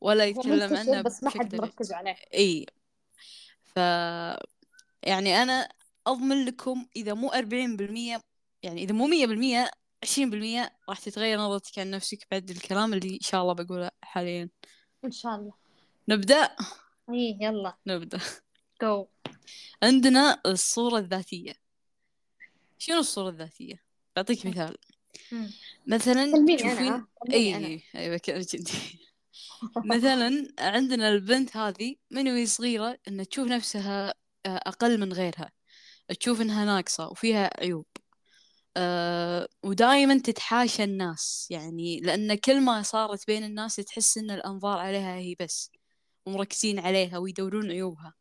ولا يتكلم عنه بس ما حد مركز عليه. إي. ف يعني أنا أضمن لكم إذا مو 40% يعني إذا مو 100% 20% راح تتغير نظرتك عن نفسك بعد الكلام اللي إن شاء الله بقوله حاليا. إن شاء الله. نبدأ؟ إيه يلا. نبدأ. جو عندنا الصورة الذاتية. شنو الصورة الذاتية؟ بعطيك مثال. مثلا تشوفين أنا أنا. إي إي بكلمك انت مثلا عندنا البنت هذه من وهي صغيرة انها تشوف نفسها آه، أقل من غيرها. تشوف إنها ناقصة وفيها عيوب. أه ودائما تتحاشى الناس يعني لأن كل ما صارت بين الناس تحس إن الأنظار عليها هي بس ومركزين عليها ويدورون عيوبها.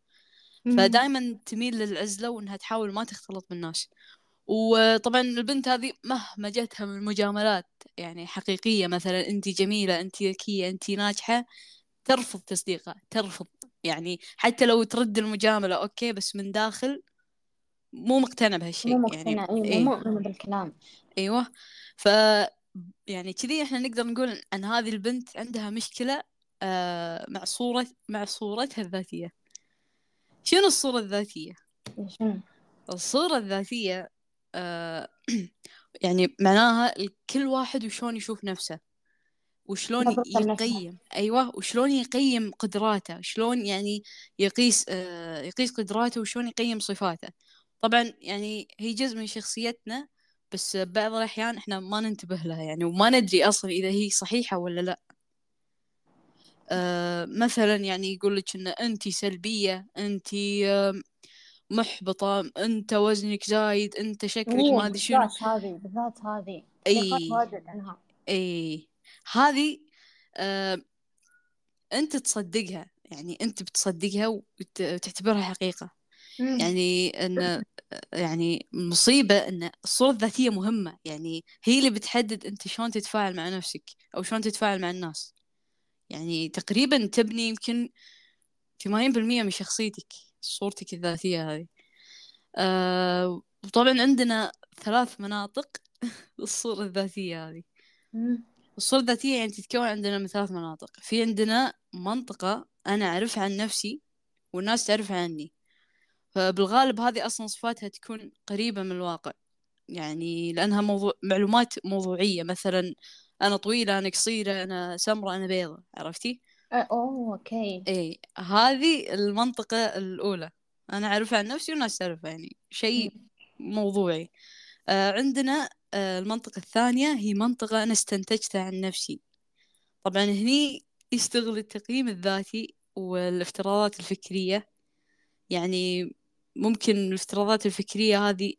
فدائما تميل للعزلة وإنها تحاول ما تختلط بالناس. وطبعا البنت هذه مهما جتها من مجاملات يعني حقيقية مثلا انت جميلة انت ذكية انت ناجحة ترفض تصديقها ترفض. يعني حتى لو ترد المجاملة أوكي بس من داخل مو مقتنع بهالشيء مو يعني مقتنع أيوة إيه. مو مؤمنة بالكلام أيوه ف يعني كذي إحنا نقدر نقول عن هذه البنت عندها مشكلة آه مع صورة مع صورتها الذاتية شنو الصورة الذاتية؟ شنو؟ الصورة الذاتية آه يعني معناها كل واحد وشلون يشوف نفسه وشلون. يقيم أيوة وشلون يقيم قدراته شلون يعني يقيس آه يقيس قدراته وشلون يقيم صفاته. طبعا يعني هي جزء من شخصيتنا بس بعض الأحيان إحنا ما ننتبه لها يعني وما ندري أصلا إذا هي صحيحة ولا لا. آه مثلا يعني يقول لك إن أنت سلبية أنت آه محبطة أنت وزنك زايد أنت شكلك أوه، ما أدري شنو. بالذات هذه. بالذات هذه واجد عنها. أي. هذه آه أنت تصدقها يعني أنت بتصدقها وت- وتعتبرها حقيقة. مم. يعني إن يعني مصيبة إن الصورة الذاتية مهمة. يعني هي اللي بتحدد أنت شلون تتفاعل مع نفسك أو شلون تتفاعل مع الناس. يعني تقريبا تبني يمكن 80% من شخصيتك صورتك الذاتية هذه. آه وطبعا عندنا ثلاث مناطق الصورة الذاتية هذه. مم. الصورة الذاتية يعني تتكون عندنا من ثلاث مناطق. في عندنا منطقة أنا أعرفها عن نفسي والناس تعرفها عني. فبالغالب هذه أصلا صفاتها تكون قريبة من الواقع. يعني لأنها موضوع معلومات موضوعية. مثلا أنا طويلة أنا قصيرة أنا سمرة أنا بيضة. عرفتي؟ آه، أوه أوكي. إيه هذه المنطقة الأولى. أنا أعرفها عن نفسي والناس تعرفها يعني. شيء موضوعي. عندنا آه المنطقة الثانية هي منطقة أنا استنتجتها عن نفسي. طبعا هني يشتغل التقييم الذاتي والافتراضات الفكرية. يعني ممكن الافتراضات الفكرية هذه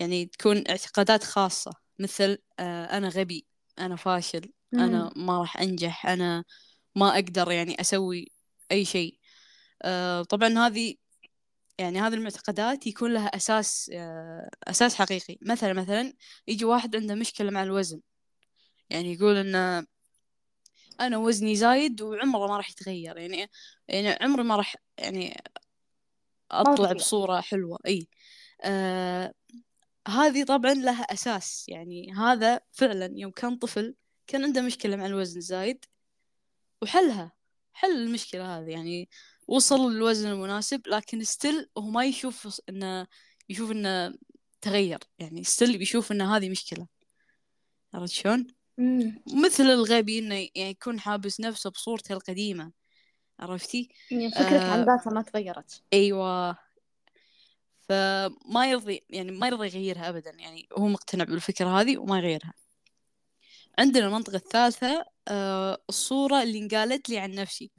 يعني تكون اعتقادات خاصة مثل آه أنا غبي أنا فاشل أنا ما راح أنجح أنا ما أقدر يعني أسوي أي شيء. آه طبعا هذه يعني هذه المعتقدات يكون لها أساس آه أساس حقيقي. مثلا مثلا يجي واحد عنده مشكلة مع الوزن. يعني يقول إن أنا وزني زايد وعمره ما راح يتغير. يعني يعني عمري ما راح يعني أطلع. بصورة حلوة. أي. آه هذه طبعا لها أساس. يعني هذا فعلا يوم كان طفل كان عنده مشكلة مع الوزن الزايد وحلها حل المشكلة هذه. يعني وصل للوزن المناسب لكن still هو ما يشوف إنه يشوف إنه تغير. يعني still بيشوف إن هذه مشكلة. عرفت شلون؟ مثل الغبي إنه يعني يكون حابس نفسه بصورته القديمة. عرفتي؟ يعني فكرك عن آه. ذاتها ما تغيرت. أيوه. فما يرضي يعني ما يرضى يغيرها ابدا. يعني هو مقتنع بالفكرة هذه وما يغيرها. عندنا المنطقة الثالثة آه الصورة اللي انقالت لي عن نفسي.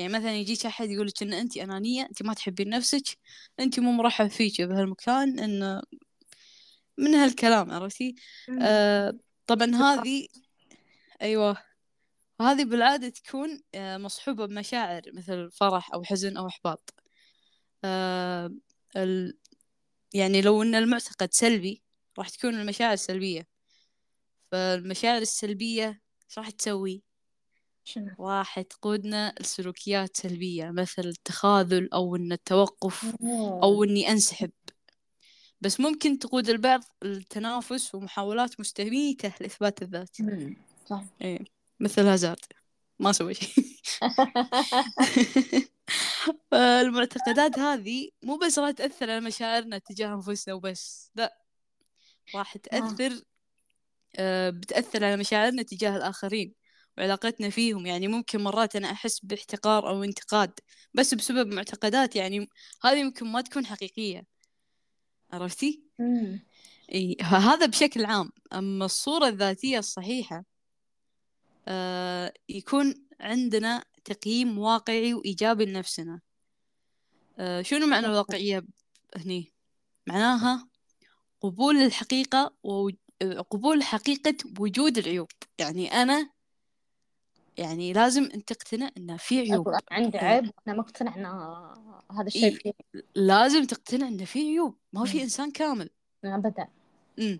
يعني مثلا يجيك أحد يقول لك إن أنت أنانية أنت ما تحبين نفسك أنت مو مرحب فيك بهالمكان إن من هالكلام عرفتي؟ آه طبعا هذه أيوة وهذه بالعادة تكون آه مصحوبة بمشاعر مثل فرح أو حزن أو إحباط. آه ال... يعني لو إن المعتقد سلبي راح تكون المشاعر سلبية. فالمشاعر السلبية إيش راح تسوي؟ شنو؟ راح تقودنا لسلوكيات سلبية مثل التخاذل أو إن التوقف. أو إني أنسحب بس ممكن تقود البعض للتنافس ومحاولات مستميتة لإثبات الذات. صح إيه. مثل هازارد ما سوى شيء فالمعتقدات هذه مو بس راح تأثر على مشاعرنا تجاه أنفسنا وبس لا راح تأثر آه، بتأثر على مشاعرنا تجاه الآخرين وعلاقتنا فيهم. يعني ممكن مرات أنا أحس باحتقار أو انتقاد بس بسبب معتقدات. يعني هذه ممكن ما تكون حقيقية. عرفتي؟ مم. إي هذا بشكل عام. أما الصورة الذاتية الصحيحة آه يكون عندنا تقييم واقعي وإيجابي لنفسنا. آه شنو معنى الواقعية هني؟ معناها قبول الحقيقة وقبول حقيقة وجود العيوب. يعني أنا يعني لازم أن تقتنع أن في عيوب. عندي إيه. عيب أنا مقتنع أن هذا الشيء إيه. فيه. لازم تقتنع أن في عيوب. ما في مم. إنسان كامل. أبدا. امم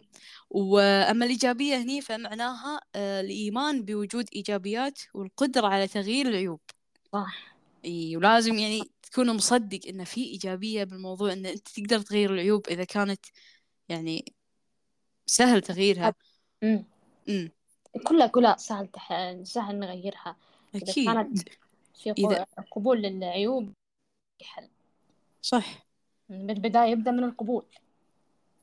وأما الإيجابية هني فمعناها آه الإيمان بوجود إيجابيات والقدرة على تغيير العيوب. صح. إي ولازم يعني تكون مصدق إن في إيجابية بالموضوع إن أنت تقدر تغير العيوب إذا كانت يعني سهل تغييرها. مم. امم كلها كلها سهل تح... سهل نغيرها. إذا أكيد. كانت في إذا- قبول للعيوب حل صح. بالبداية يبدأ من القبول.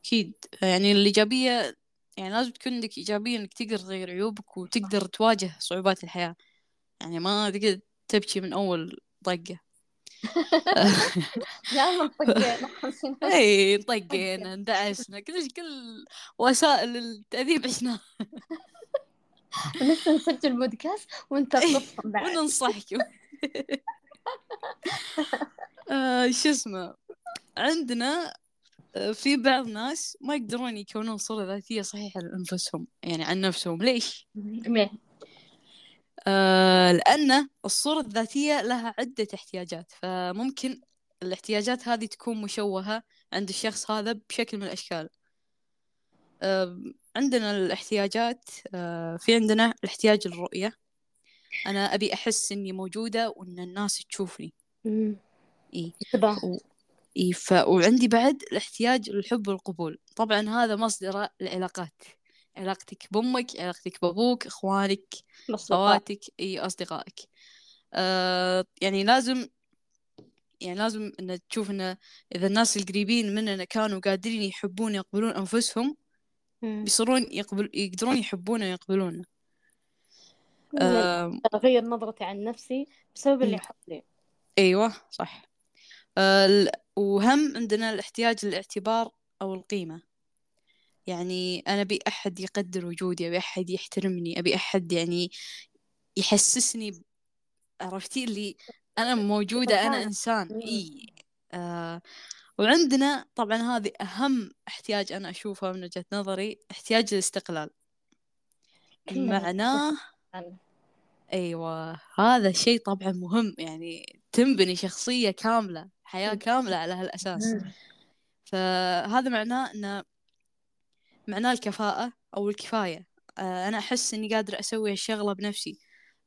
أكيد. يعني الإيجابية يعني لازم تكون عندك إيجابية إنك تقدر تغير عيوبك وتقدر تواجه صعوبات الحياة. يعني ما تقدر تبكي من أول طقة. لا ما طقينا. اي طقينا اندعسنا كل كل وسائل التأديب عشناها لسه نسجل بودكاست وانت تطفم بعد وننصحكم آه، شو اسمه عندنا آه، في بعض ناس ما يقدرون يكونون صورة ذاتية صحيحة لأنفسهم يعني عن نفسهم ليش؟ ليه؟ آه لأن الصورة الذاتية لها عدة احتياجات فممكن الاحتياجات هذه تكون مشوهة عند الشخص هذا بشكل من الأشكال آه عندنا الاحتياجات آه في عندنا الاحتياج للرؤية. أنا أبي أحس إني موجودة وإن الناس تشوفني. إيه انتباه و... ف... وعندي بعد الاحتياج للحب والقبول. طبعا هذا مصدر العلاقات. علاقتك بأمك علاقتك بأبوك إخوانك خواتك إي أصدقائك. آه يعني لازم يعني لازم إن تشوف إن إذا الناس القريبين مننا كانوا قادرين يحبون يقبلون أنفسهم. بيصيرون يقبل يقدرون يحبون ويقبلون من آه أغير نظرتي عن نفسي بسبب اللي. حولي أيوه صح آه وهم عندنا الاحتياج للاعتبار أو القيمة يعني أنا أبي أحد يقدر وجودي أبي أحد يحترمني أبي أحد يعني يحسسني عرفتي اللي أنا موجودة. إنسان مم. إي آه وعندنا طبعا هذه أهم احتياج أنا أشوفه من وجهة نظري احتياج الاستقلال معناه. أيوه هذا الشيء طبعا مهم يعني تنبني شخصية كاملة حياة. كاملة على هالأساس مم. فهذا معناه انه معناه الكفاءة أو الكفاية آه أنا أحس إني قادرة أسوي الشغلة بنفسي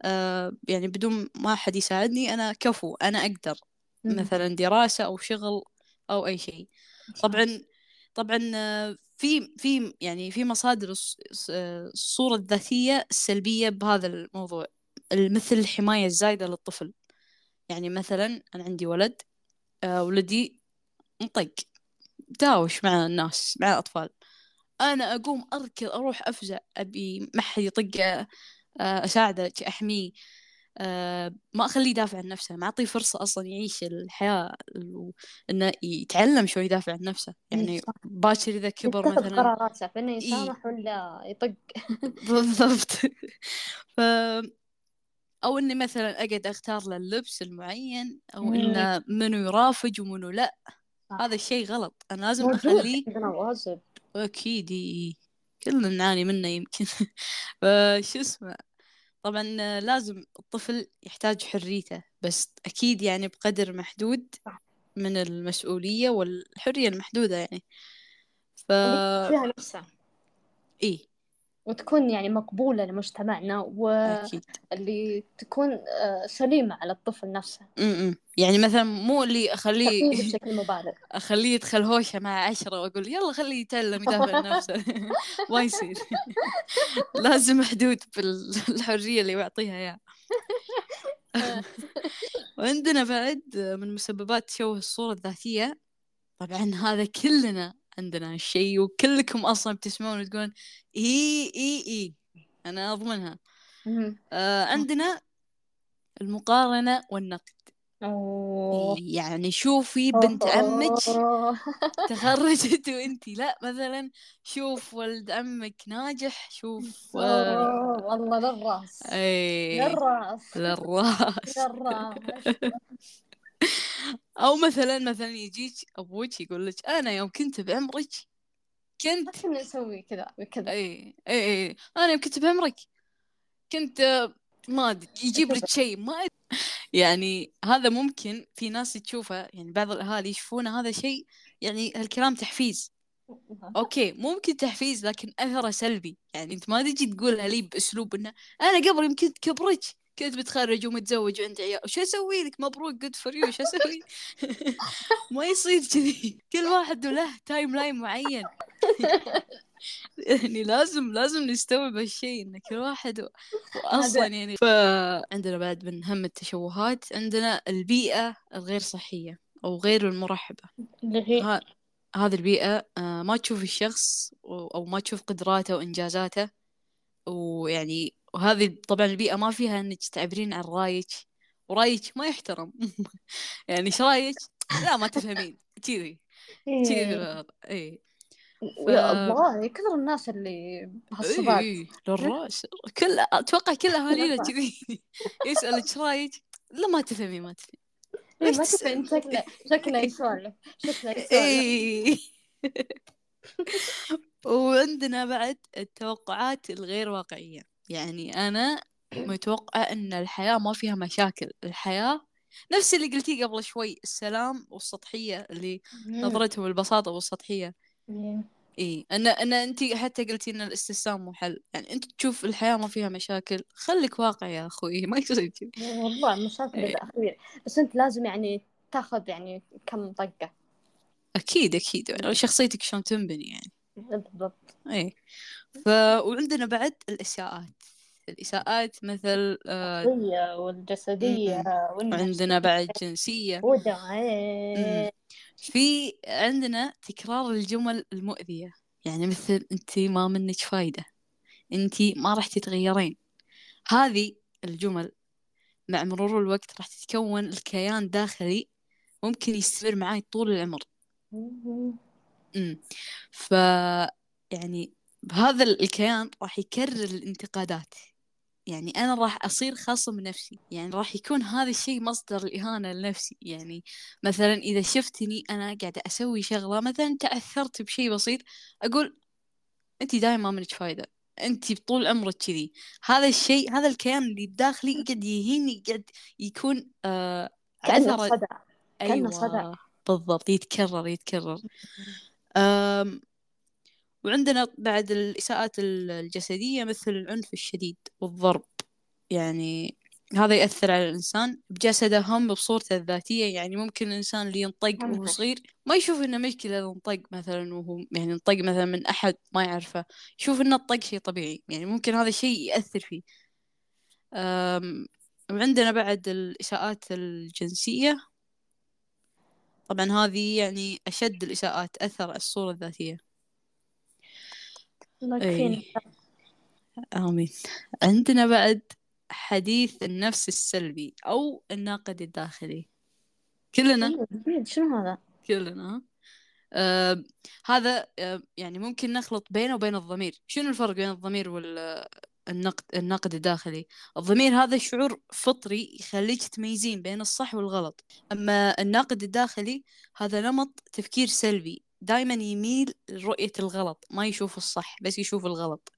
آه يعني بدون ما أحد يساعدني أنا كفو أنا أقدر مم. مثلا دراسة أو شغل أو أي شيء. طبعا طبعا في في يعني في مصادر الص- الص- الصورة الذاتية السلبية بهذا الموضوع مثل الحماية الزايدة للطفل. يعني مثلا أنا عندي ولد آه، ولدي مطق داوش مع الناس مع الأطفال. أنا أقوم أركض أروح أفزع أبي ما حد يطقه آه، أساعده أحميه. آه، ما أخليه يدافع عن نفسه ما أعطيه فرصة أصلا يعيش الحياة ال- إنه يتعلم شو يدافع عن نفسه. يعني صح. باكر إذا كبر يتخذ مثلا قرارات في إنه إيه. يسامح ولا يطق. بالضبط. ف أو إني مثلا أقعد أختار له اللبس المعين أو مم. إنه منو يرافج ومنو لا. صح. هذا الشيء غلط. أنا لازم أكيد إي- كلنا نعاني منه يمكن. فشو اسمه؟ طبعا لازم الطفل يحتاج حريته بس أكيد يعني بقدر محدود. من المسؤولية والحرية المحدودة يعني. ف فيها نفسها إيه. وتكون يعني مقبولة لمجتمعنا واللي أكيد. تكون آه، سليمة على الطفل نفسه. م-م. يعني مثلا مو اللي أخليه بشكل مبالغ أخليه يدخل هوشة مع عشرة وأقول يلا خليه يتعلم يدافع عن نفسه. ما يصير. لازم حدود بالحرية اللي يعطيها إياها. وعندنا بعد من مسببات تشوه الصورة الذاتية طبعا هذا كلنا عندنا الشيء وكلكم أصلا بتسمعون وتقولون إي إي أنا أضمنها مم. آه عندنا المقارنة والنقد أوه. يعني شوفي بنت عمك. تخرجت وانتي لا مثلا شوف ولد عمك ناجح شوف آه. والله للراس اي للراس للراس للراس أو مثلا مثلا يجيك أبوك يقول لك أنا يوم كنت بعمرك كنت كنا نسوي كذا كذا. إي إي إي أنا يوم كنت بعمرك كنت ما أدري يجيب لك شيء ما أدري. يعني هذا ممكن في ناس تشوفه يعني بعض الأهالي يشوفونه هذا شيء يعني هالكلام تحفيز. okay ممكن تحفيز لكن أثره سلبي. يعني أنت ما تجي تقولها لي بأسلوب إنه أنا قبل يمكن كبرت كنت بتخرج ومتزوج وعندي عيال. وش أسوي لك؟ مبروك good for you شو أسوي؟ ما يصير كذي. كل واحد له timeline معين. يعني لازم لازم نستوعب هالشيء إن كل واحد واصلا يعني. فعندنا بعد من اهم التشوهات عندنا البيئة الغير صحية أو غير هي ها هذه البيئة آه، ما تشوف الشخص و- أو ما تشوف قدراته وإنجازاته. ويعني وهذه طبعا البيئة ما فيها إنك تعبرين عن رأيك. ورايك ما يحترم. يعني إيش رأيك؟ لا ما تفهمين. كذي. كذي إيه. اي يا الله كثر الناس اللي بهالصفات اي للرأس. كل أتوقع كل أهالينا كذي. يسألك إيش رأيك؟ لا ما تفهمي ما تفهمي إيه ليش ما تسألني؟ تفهم شكله شكله يسولف. شكله يسولف. اي وعندنا بعد التوقعات الغير واقعية. يعني أنا متوقعة أن الحياة ما فيها مشاكل الحياة نفس اللي قلتيه قبل شوي السلام والسطحية اللي. نظرتهم البساطة والسطحية. إي إن إن انت حتى قلتي إن الاستسلام مو حل. يعني أنت تشوف الحياة ما فيها مشاكل خليك واقعي يا أخوي ما يصير كذي. والله مشاكل إيه. الأخير بس أنت لازم يعني تاخذ يعني كم طقة. أكيد أكيد. يعني شخصيتك شلون تنبني يعني. بالضبط. إي. ف وعندنا بعد الإساءات. الإساءات مثل آه الصحية والجسدية وعندنا بعد جنسية. في عندنا تكرار الجمل المؤذية. يعني مثل انت ما منك فايدة. انت ما راح تتغيرين. هذه الجمل مع مرور الوقت راح تتكون الكيان داخلي ممكن يستمر معاي طول العمر. امم ف يعني بهذا الكيان راح يكرر الانتقادات. يعني أنا راح أصير خصم نفسي. يعني راح يكون هذا الشيء مصدر الإهانة لنفسي. يعني مثلا إذا شفتني أنا قاعدة أسوي شغلة مثلا تعثرت بشيء بسيط أقول أنت دائما منك فايدة. أنت طول عمرك كذي. هذا الشيء هذا الكيان اللي بداخلي قاعد يهيني قاعد يكون آه كأنه صدى كأنه صدى أيوة بالضبط. يتكرر يتكرر. وعندنا بعد الإساءات الجسدية مثل العنف الشديد والضرب. يعني هذا يأثر على الإنسان بجسده هم بصورته الذاتية. يعني ممكن الإنسان اللي ينطق وهو. صغير ما يشوف إنه مشكلة إذا انطق مثلا وهو يعني انطق مثلا من أحد ما يعرفه يشوف إنه الطق شيء طبيعي. يعني ممكن هذا الشيء يأثر فيه. أم، وعندنا بعد الإساءات الجنسية. طبعا هذه يعني أشد الإساءات أثر على الصورة الذاتية. الله يكفينا. أي آمين. عندنا بعد حديث النفس السلبي أو الناقد الداخلي. كلنا؟ أيوة، شنو هذا؟ كلنا. آه هذا آه يعني ممكن نخلط بينه وبين الضمير. شنو الفرق بين الضمير والنقد الناقد الداخلي؟ الضمير هذا شعور فطري يخليك تميزين بين الصح والغلط. أما الناقد الداخلي هذا نمط تفكير سلبي. دائما يميل لرؤية الغلط ما يشوف الصح بس يشوف الغلط.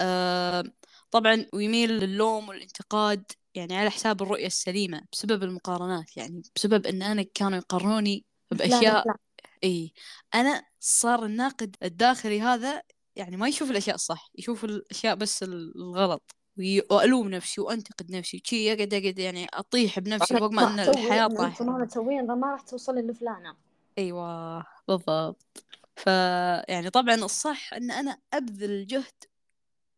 آه طبعا ويميل للوم والانتقاد يعني على حساب الرؤية السليمة بسبب المقارنات يعني بسبب إن أنا كانوا يقارنوني بأشياء لا. إي أنا صار الناقد الداخلي هذا يعني ما يشوف الأشياء الصح يشوف الأشياء بس الغلط وألوم نفسي وأنتقد نفسي وشي اقعد اقعد يعني أطيح بنفسي فوق ما إن الحياة انت طايحة. ما تسوين ما راح توصلي لفلانة. أيوه بالضبط. ف يعني طبعا الصح إن أنا أبذل الجهد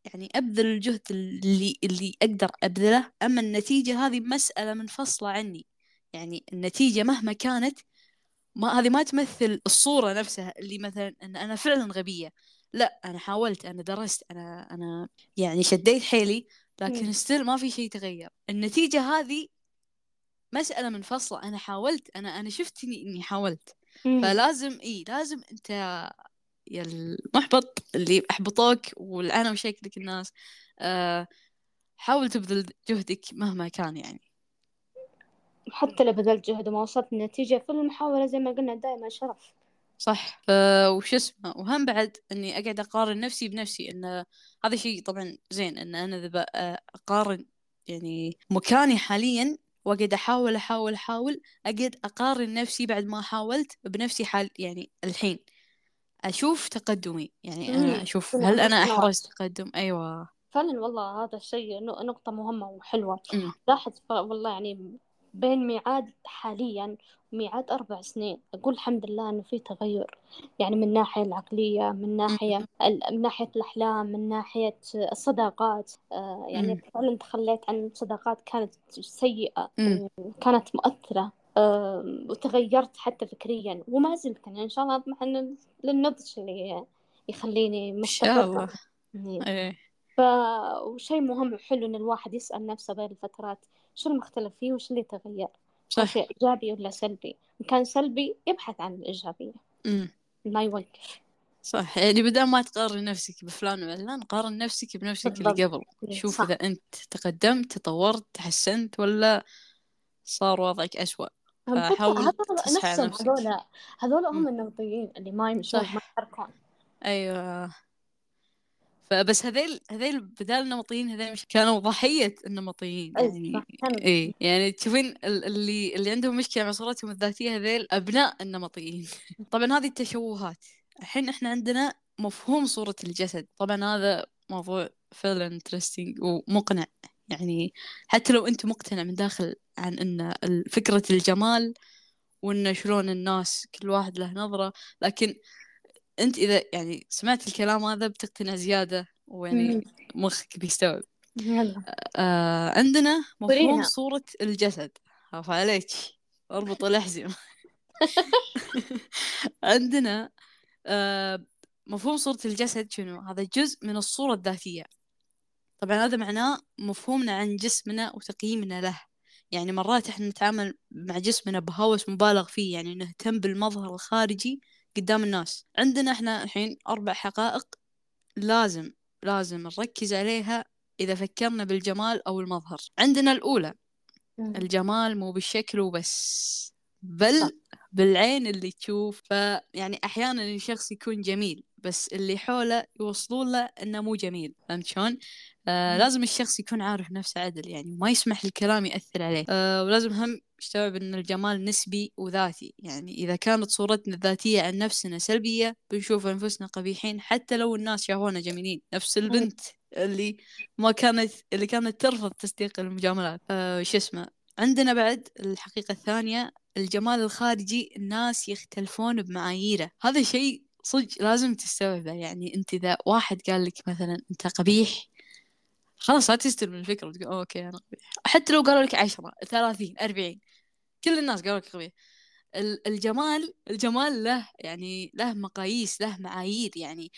يعني أبذل الجهد اللي اللي أقدر أبذله. أما النتيجة هذه مسألة منفصلة عني. يعني النتيجة مهما كانت ما هذه ما تمثل الصورة نفسها اللي مثلا إن أنا فعلا غبية. لا أنا حاولت أنا درست أنا أنا يعني شديت حيلي لكن. ستيل ما في شيء تغير. النتيجة هذه مسألة منفصلة. أنا حاولت أنا أنا شفت إني حاولت. فلازم إي لازم أنت يا المحبط اللي احبطوك والعنوا شكلك الناس آه حاول تبذل جهدك مهما كان يعني. حتى لو بذلت جهد وما وصلت النتيجة في المحاولة زي ما قلنا دائما شرف. صح. ف وش اسمه وهم بعد إني أقعد أقارن نفسي بنفسي إن هذا شيء طبعا زين إن أنا ذا ب- أقارن يعني مكاني حاليا واقعد أحاول أحاول أحاول أقعد أقارن نفسي بعد ما حاولت بنفسي حال يعني الحين أشوف تقدمي يعني مم. أنا أشوف هل أنا. احرز تقدم أيوه فعلا والله هذا الشيء نقطة مهمة وحلوة. لاحظ والله يعني بين ميعاد حاليا وميعاد أربع سنين. أقول الحمد لله إنه في تغير. يعني من الناحية العقلية من ناحية من ناحية الأحلام من ناحية الصداقات. آه، يعني. فعلا تخليت عن صداقات كانت سيئة. أمم. وكانت مؤثرة. وتغيرت حتى فكريا. وما زلت يعني إن شاء الله أطمح للنضج اللي يخليني مستقرة إيه. إيه. ف وشيء مهم وحلو إن الواحد يسأل نفسه بين الفترات شو المختلف فيه وش اللي تغير؟ صح. شيء إيجابي ولا سلبي؟ إن كان سلبي يبحث عن الإيجابية. ما يوقف. صح. يعني بدل ما تقارن نفسك بفلان وعلان قارن نفسك بنفسك اللي قبل. شوف إذا أنت تقدمت تطورت تحسنت ولا صار وضعك أسوأ. فحاول تصحى نفسك. هذول هذول هم النمطيين اللي ما يمشون ما يحركون أيوة. فبس هذيل هذيل بدال النمطيين هذيل مش كانوا ضحية النمطيين يعني إيه يعني تشوفين ال- اللي اللي عندهم مشكلة مع صورتهم الذاتية هذيل أبناء النمطيين. طبعا هذه التشوهات. الحين إحنا عندنا مفهوم صورة الجسد. طبعا هذا موضوع فعلا انترستينج ومقنع. يعني حتى لو أنت مقتنع من داخل عن إن فكرة الجمال وإن شلون الناس كل واحد له نظرة لكن أنت إذا يعني سمعت الكلام هذا بتقتنع زيادة ويعني. مخك بيستوعب. آه عندنا مفهوم صورة الجسد. خاف عليك. أربط الأحزمة. عندنا آه مفهوم صورة الجسد شنو؟ هذا جزء من الصورة الذاتية. طبعا هذا معناه مفهومنا عن جسمنا وتقييمنا له. يعني مرات إحنا نتعامل مع جسمنا بهوس مبالغ فيه. يعني نهتم بالمظهر الخارجي قدام الناس. عندنا إحنا الحين أربع حقائق لازم لازم نركز عليها إذا فكرنا بالجمال أو المظهر. عندنا الأولى. الجمال مو بالشكل وبس بل بالعين اللي تشوف فيعني أحيانا الشخص يكون جميل بس اللي حوله يوصلون له إنه مو جميل. فهمت شلون؟ آه. لازم الشخص يكون عارف نفسه عدل يعني ما يسمح الكلام يأثر عليه. آه ولازم هم يستوعب إن الجمال نسبي وذاتي. يعني إذا كانت صورتنا الذاتية عن نفسنا سلبية بنشوف أنفسنا قبيحين. حتى لو الناس شافونا جميلين نفس. البنت اللي ما كانت اللي كانت ترفض تصديق المجاملات. آه شو اسمه؟ عندنا بعد الحقيقة الثانية الجمال الخارجي الناس يختلفون بمعاييره. هذا شيء صدق لازم تستوعبه. يعني أنت إذا واحد قال لك مثلا أنت قبيح خلاص لا تستلم الفكرة وتقول أوكي أنا قبيح حتى لو قالوا لك عشرة ثلاثين أربعين كل الناس قالوا لك قبيح ال- الجمال الجمال له يعني له مقاييس له معايير يعني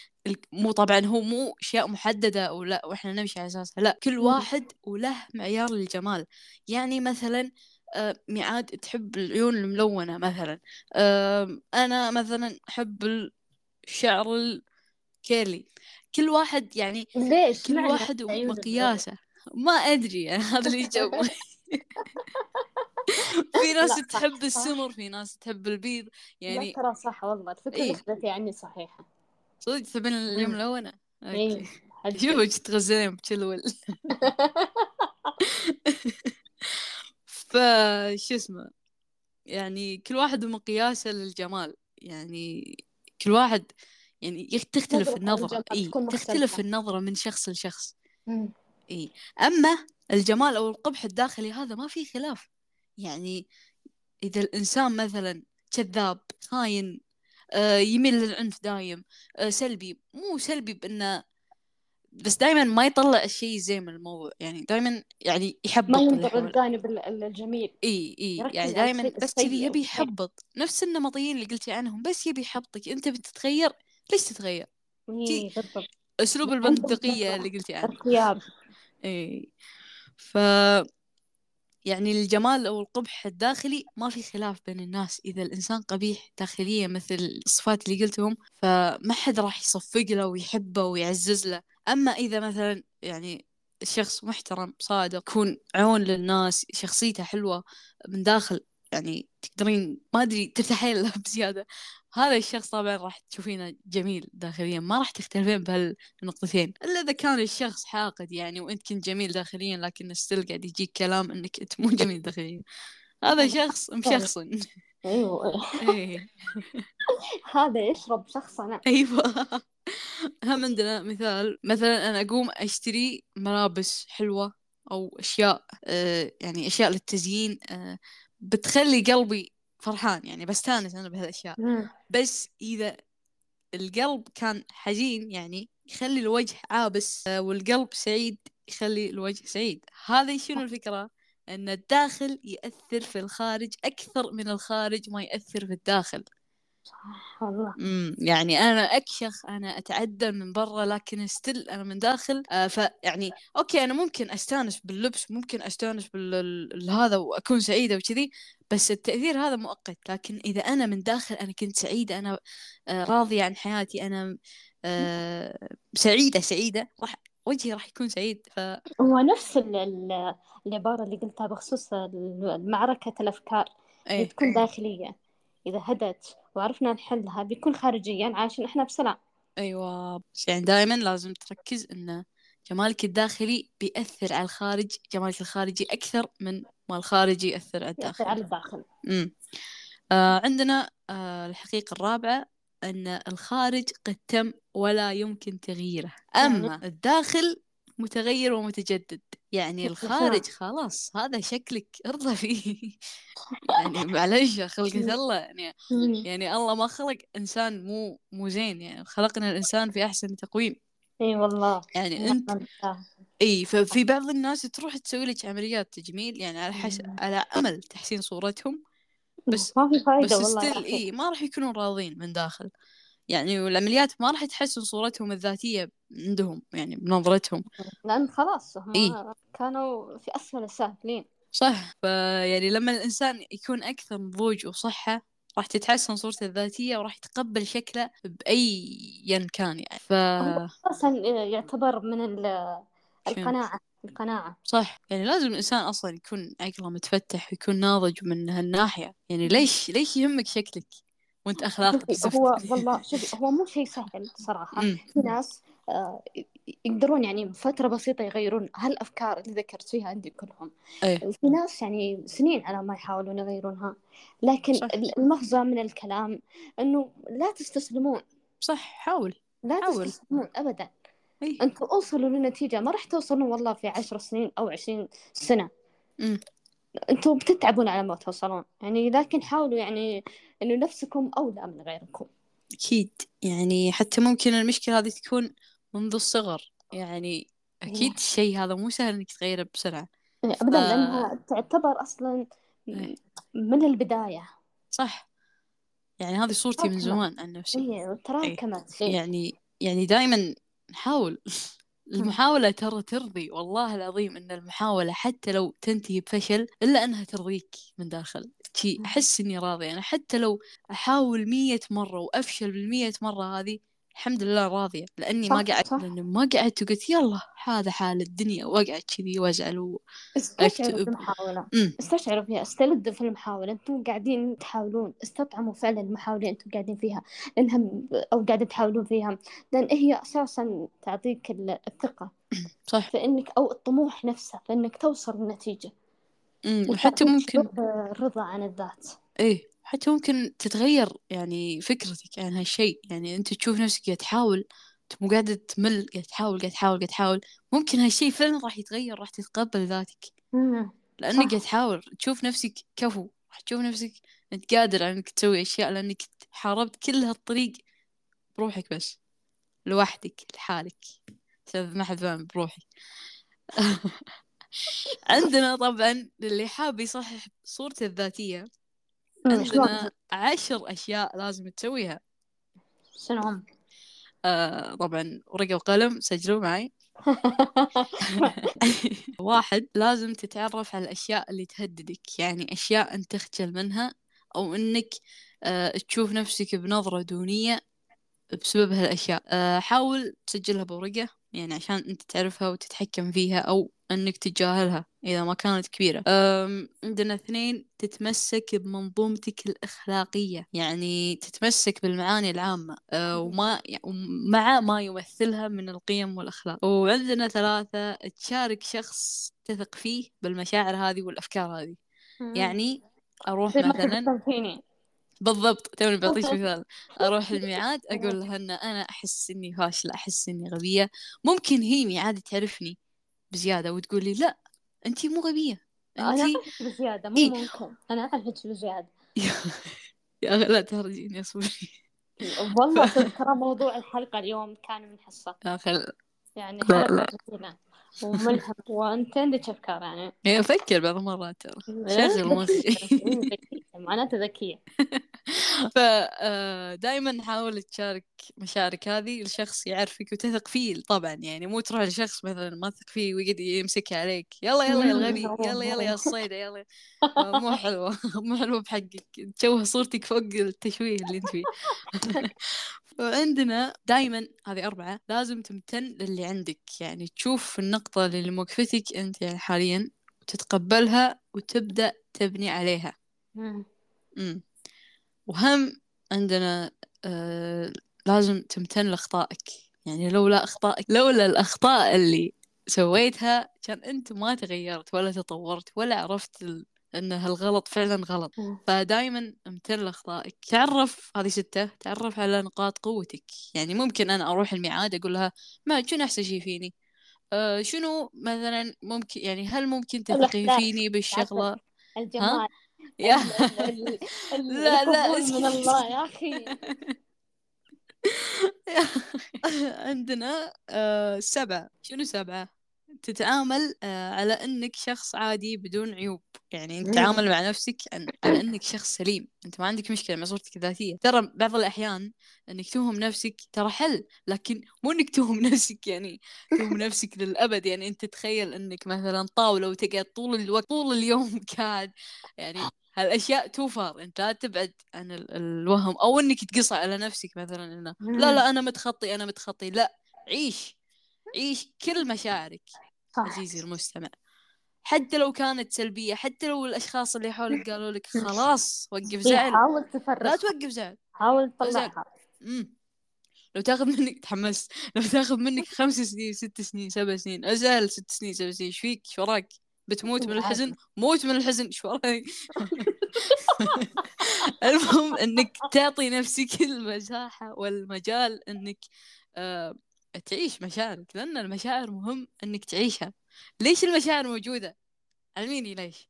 مو طبعا هو مو أشياء محددة ولا وإحنا نمشي على اساسها لا كل. واحد وله معيار للجمال. يعني مثلا آه، ميعاد تحب العيون الملونة مثلا. آم، أنا مثلا أحب الشعر ال curly. كل واحد يعني ليش؟ كل واحد ومقياسه. ما أدري يعني هذا اللي جو في ناس تحب السمر في ناس تحب البيض. يعني ترى صح والله الفكرة اللي إيه. أخذتي عني صحيحة. صدق تبين اليوم okay. إيه حقي شوفك تغزلين بتلول فشو اسمه يعني كل واحد ومقياسه للجمال. يعني كل واحد يعني تختلف النظرة. تكون تختلف النظرة من شخص لشخص. إي أما الجمال أو القبح الداخلي هذا ما في خلاف. يعني إذا الإنسان مثلا كذاب خاين آه، يميل للعنف دايم آه، سلبي مو سلبي بإنه بس دائما ما يطلع الشيء زين من الموضوع. يعني دائما يعني ما يحبط اللي ينظر حوله للجانب ال- الجميل. إي إي يعني دائما بس كذي يبي يحبط. نفس النمطيين اللي قلتي عنهم بس يبي يحبطك. أنت بتتغير ليش تتغير؟ إيه بالضبط. أسلوب عندهم البندقية اللي قلتي عنه ارتياب إي. ف يعني الجمال أو القبح الداخلي ما في خلاف بين الناس. إذا الإنسان قبيح داخليا مثل الصفات اللي قلتهم فما حد راح يصفق له ويحبه ويعزز له. أما إذا مثلا يعني الشخص محترم صادق يكون عون للناس شخصيته حلوة من داخل يعني تقدرين ما أدري ترتاحين له بزيادة. هذا الشخص طبعا راح تشوفينه جميل داخليا ما راح تختلفين بهالنقطتين. إلا إذا كان الشخص حاقد يعني وأنت كنت جميل داخليا لكن ستيل قاعد يجيك كلام إنك أنت مو جميل داخليا. هذا شخص مشخصن. أيوه. إيه. هذا يشرب شخصنة أيوة. هم عندنا مثال مثلا أنا أقوم أشتري ملابس حلوة أو أشياء آه يعني أشياء للتزيين آه بتخلي قلبي فرحان يعني بستانس أنا بهالأشياء. مم. بس إذا القلب كان حزين يعني يخلي الوجه عابس آه، والقلب سعيد يخلي الوجه سعيد. هذه شنو الفكرة؟ أن الداخل يأثر في الخارج أكثر من الخارج ما يأثر في الداخل. صح والله. امم يعني أنا أكشخ أنا اتعدل من برا لكن ستيل أنا من داخل. آه فيعني أوكي أنا ممكن أستانس باللبس ممكن أستانس بالهذا وأكون سعيدة وكذي بس التأثير هذا مؤقت. لكن إذا أنا من داخل أنا كنت سعيدة أنا آه راضية عن حياتي أنا آه سعيدة سعيدة راح وجهي راح يكون سعيد. ف هو نفس ال- ال- العبارة اللي قلتها بخصوص ال- معركة الأفكار. اللي إيه. تكون داخلية. إذا هدت وعرفنا نحلها بيكون خارجيا عايشين إحنا بسلام. أيوه. بس يعني دائما لازم تركز إن جمالك الداخلي بيأثر على الخارج جمالك الخارجي أكثر من ما الخارجي يأثر على يأثر الداخل على الداخل. امم آه عندنا آه الحقيقة الرابعة أن الخارج قد تم ولا يمكن تغييره. أما الداخل متغير ومتجدد. يعني الخارج خلاص هذا شكلك ارضى فيه. يعني معلش خلقة الله يعني. يعني الله ما خلق إنسان مو مو زين يعني خلقنا الإنسان في أحسن تقويم. إي والله يعني بالله. إي ففي بعض الناس تروح تسوي لك عمليات تجميل يعني على حسب على أمل تحسين صورتهم بس ما في بس فايدة والله still إي ما راح يكونوا راضين من داخل. يعني والعمليات ما راح تحسن صورتهم الذاتية عندهم يعني بنظرتهم. لأن خلاص هم إي. كانوا في أسفل السافلين صح. فيعني لما الإنسان يكون أكثر نضوج وصحة راح تتحسن صورته الذاتية وراح يتقبل شكله بأيا كان يعني. ف أساسا يعتبر من ال- القناعة القناعة. صح. يعني لازم الإنسان أصلا يكون عقله متفتح ويكون ناضج من هالناحية. يعني ليش ليش يهمك شكلك شوفي زفت هو والله شوفي هو مو شيء سهل صراحة. أمم، في ناس يقدرون يعني بفترة بسيطة يغيرون هالأفكار اللي ذكرت فيها عندي كلهم. أيه. وفي ناس يعني سنين على ما يحاولون يغيرونها لكن صح. المغزى من الكلام إنه لا تستسلمون. صح حاول لا حاول. تستسلمون أبدا. أي أنتوا أوصلوا لنتيجة ما راح توصلون والله في عشر سنين أو عشرين سنة. أنتوا بتتعبون على ما توصلون. يعني لكن حاولوا يعني إنه نفسكم أولى من غيركم. أكيد. يعني حتى ممكن المشكلة هذه تكون منذ الصغر. يعني إيه. أكيد الشيء هذا مو سهل إنك تغيره بسرعة. يعني ف أبدا لأنها تعتبر أصلا إيه. من البداية. صح. يعني هذه صورتي من زمان عن نفسي. إيه إيه. تراكمت إيه. يعني يعني دائما نحاول. المحاولة ترى ترضي. والله العظيم إن المحاولة حتى لو تنتهي بفشل إلا أنها ترضيك من داخل. شي أحس إني راضية أنا حتى لو أحاول مية مرة وأفشل بالمية مرة هذه الحمد لله راضية لأني ما قعدت لأني ما قعدت وقلت يلا هذا حال الدنيا وأقعد كذي وأزعل استشعروا في المحاولة استشعروا فيها استلذوا في المحاولة. أنتم قاعدين تحاولون استطعموا فعلا المحاولة اللي أنتم قاعدين فيها لانها أو قاعدين تحاولون فيها. لأن هي أساسا تعطيك ال- الثقة. صح. في انك أو الطموح نفسه في انك توصل للنتيجة. أمم وحتى ممكن الرضا عن الذات. إيه. حتى ممكن تتغير يعني فكرتك عن هالشيء. يعني أنت تشوف نفسك قاعد تحاول مو قاعدة تمل قاعد تحاول قاعد تحاول قاعد تحاول. ممكن هالشيء فعلا راح يتغير راح تتقبل ذاتك. صح. قاعد تحاول تشوف نفسك كفو راح تشوف نفسك أنت قادر على إنك تسوي أشياء لأنك حاربت كل هالطريق بروحك بس لوحدك لحالك. أستاذ ما حد فاهم بروحي. عندنا طبعا للي حاب يصحح صورته الذاتية عندنا عشر أشياء لازم تسويها. شنو هم آه طبعا ورقة وقلم سجلوا معي. واحد لازم تتعرف على الأشياء اللي تهددك يعني أشياء أنت تخجل منها أو أنك آه تشوف نفسك بنظرة دونية بسبب هالأشياء. آه حاول تسجلها بورقة. يعني عشان أنت تعرفها وتتحكم فيها أو أنك تتجاهلها إذا ما كانت كبيرة. عندنا اثنين تتمسك بمنظومتك الأخلاقية. يعني تتمسك بالمعاني العامة. أه وما مع ما يمثلها من القيم والأخلاق. وعندنا ثلاثة تشارك شخص تثق فيه بالمشاعر هذه والأفكار هذه. يعني أروح مثلا بالضبط. توني بعطيك مثال. أروح الميعاد أقول لها أن أنا أحس إني فاشلة أحس إني غبية. ممكن هي ميعاد تعرفني بزيادة وتقول لي لا أنتي مو غبية أنا أنتي أعرفك بزيادة مو إيه ممكن. أنا أعرفك بزيادة. يا أخي لا تهرجيني أصبري والله ترى موضوع الحلقة اليوم كان من حصة. يا أخي يعني لا لا. وملهم وأنت عندك أفكار يعني. أفكر بعض المرات ترى. إيه، شغل مخي. معناته ذكية. فدائما حاول تشارك مشاعرك هذه لشخص يعرفك وتثق فيه. طبعا يعني مو تروح لشخص مثلا ما تثق فيه ويقعد يمسكها عليك. يلا يلا يا الغبي. يلا يلا يا الصيدة يلا. مو حلوة. مو حلوة بحقك. تشوه صورتك فوق التشويه اللي انت فيه. وعندنا دائما هذه أربعة لازم تمتن للي عندك. يعني تشوف النقطة اللي موقفتك أنت يعني حاليا وتتقبلها وتبدأ تبني عليها. وهم عندنا آه لازم تمتن لأخطائك. يعني لولا أخطائك لولا الأخطاء اللي سويتها كان أنت ما تغيرت ولا تطورت ولا عرفت ال... أن هالغلط فعلا غلط. فدائما امتن لأخطائك. تعرف هذه ستة تعرف على نقاط قوتك. يعني ممكن أنا أروح الميعاد أقول لها ما شنو أحسن شي فيني؟ آه شنو مثلا ممكن يعني هل ممكن تثقين. فيني بالشغلة؟ الجمال. يا. لا، لا، من. الله يا أخي. عندنا آه سبعة. شنو سبعة؟ تتعامل آه على إنك شخص عادي بدون عيوب. يعني أنت مم. تتعامل مع نفسك على إنك شخص سليم. أنت ما عندك مشكلة مع صورتك الذاتية. ترى بعض الأحيان إنك توهم نفسك ترى حل لكن مو إنك توهم نفسك يعني توهم نفسك للأبد. يعني أنت تخيل إنك مثلا طاولة وتقعد طول الوقت طول اليوم قاعد. يعني هالأشياء توفر. أنت لا تبعد عن ال- الوهم. أو إنك تقص على نفسك مثلا إنه لا لا أنا متخطي أنا متخطي. لا عيش عيش كل مشاعرك. صح. عزيزي المستمع. حتى لو كانت سلبية حتى لو الأشخاص اللي حولك قالوا لك خلاص وقف إيه، زعل. حاول لا تفرق توقف زعل. حاول. تطلعها. لو تاخذ منك تحمست. لو تاخذ منك خمس سنين ست سنين سبع سنين أزعل ست سنين سبع سنين. إيش فيك؟ إيش وراك؟ بتموت من الحزن؟ موت من الحزن. إيش وراك؟ المهم إنك تعطي نفسك المساحة والمجال إنك آه تعيش مشاعرك لأن المشاعر مهم إنك تعيشها ليش المشاعر موجودة علميني ليش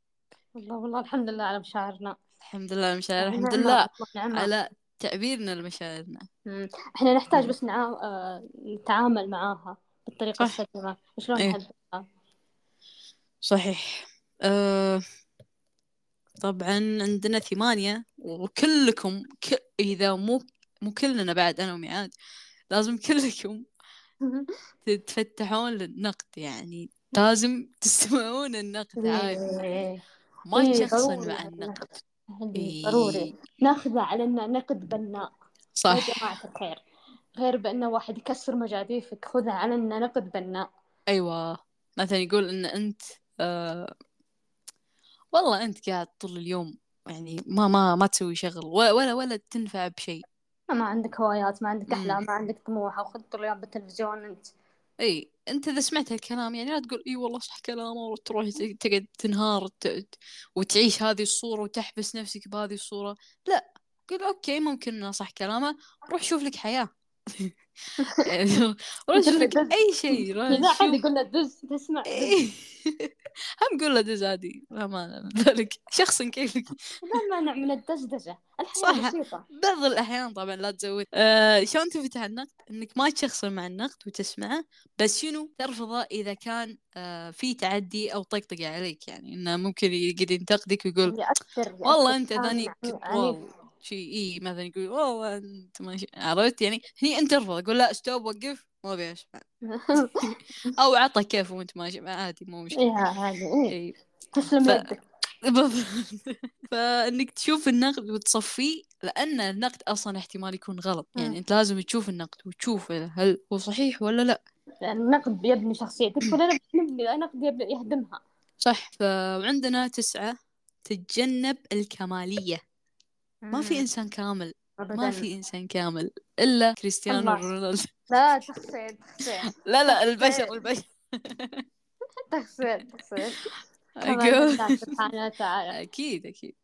والله والله الحمد لله على مشاعرنا الحمد لله المشاعر الحمد نعمة، لله. على تعبيرنا لمشاعرنا. إحنا نحتاج. بس نعا... آه، نتعامل معاها بالطريقة. السليمة وشلون إيه. نحددها صحيح أه طبعا عندنا ثمانية وكلكم ك... إذا مو مو كلنا بعد أنا وميعاد لازم كلكم تتفتحون للنقد يعني. لازم تسمعون النقد عادي. إيه. ما إيه، تشخصن مع النقد. إيه. ضروري. ناخذها على انه نقد بناء. يا صح جماعة الخير. غير بأنه واحد يكسر مجاديفك خذها على انه نقد بناء. أيوة. مثلا يقول إن أنت أه والله أنت قاعد طول اليوم يعني ما ما ما تسوي شغل ولا, ولا تنفع بشيء. ما عندك هوايات ما عندك. أحلام ما عندك طموح وخذ طول اليوم بالتلفزيون أنت. إي أنت إذا سمعت هالكلام يعني لا تقول إي والله صح كلامه وتروح تقعد تنهار وتعيش هذه الصورة وتحبس نفسك بهذه الصورة. لا قل okay ممكن انه صح كلامه روح شوف لك حياة. روح شوف لك أي شيء روح لا حد يقول له دز تسمع. إيه. هم قول له دز عادي من ذلك. شخص كيفك؟ لا مانع من الدزدجة الحياة صح. بسيطة. بعض الأحيان طبعا لا تزود. آه شلون تفتح النقد إنك ما تشخصن مع النقد وتسمعه بس شنو ترفضه إذا كان آه في تعدي أو طقطقة عليك يعني. إنه ممكن يقعد ينتقدك ويقول يأثر والله يأثر أنت شيء إي مثلا يقول والله أنت ماشي عرفت يعني؟ هني أنت ترفض أقول لا stop وقف ما أبي أسمع أو عطى كيف وأنت ماشي عادي مو إيه إي تسلم ف- يدك. فإنك تشوف النقد وتصفيه لأن النقد أصلا احتمال يكون غلط. يعني أنت لازم تشوف النقد وتشوف هل هو صحيح ولا لا. النقد بيبني شخصيتك ولا النقد يبني يهدمها. صح. فعندنا تسعة تتجنب الكمالية. ما في إنسان كامل ما أبداً. في إنسان كامل إلا كريستيانو. رونالدو. لا تخسيد تخسيد لا لا البشر البشر. الله سبحانه وتعالى أكيد أكيد.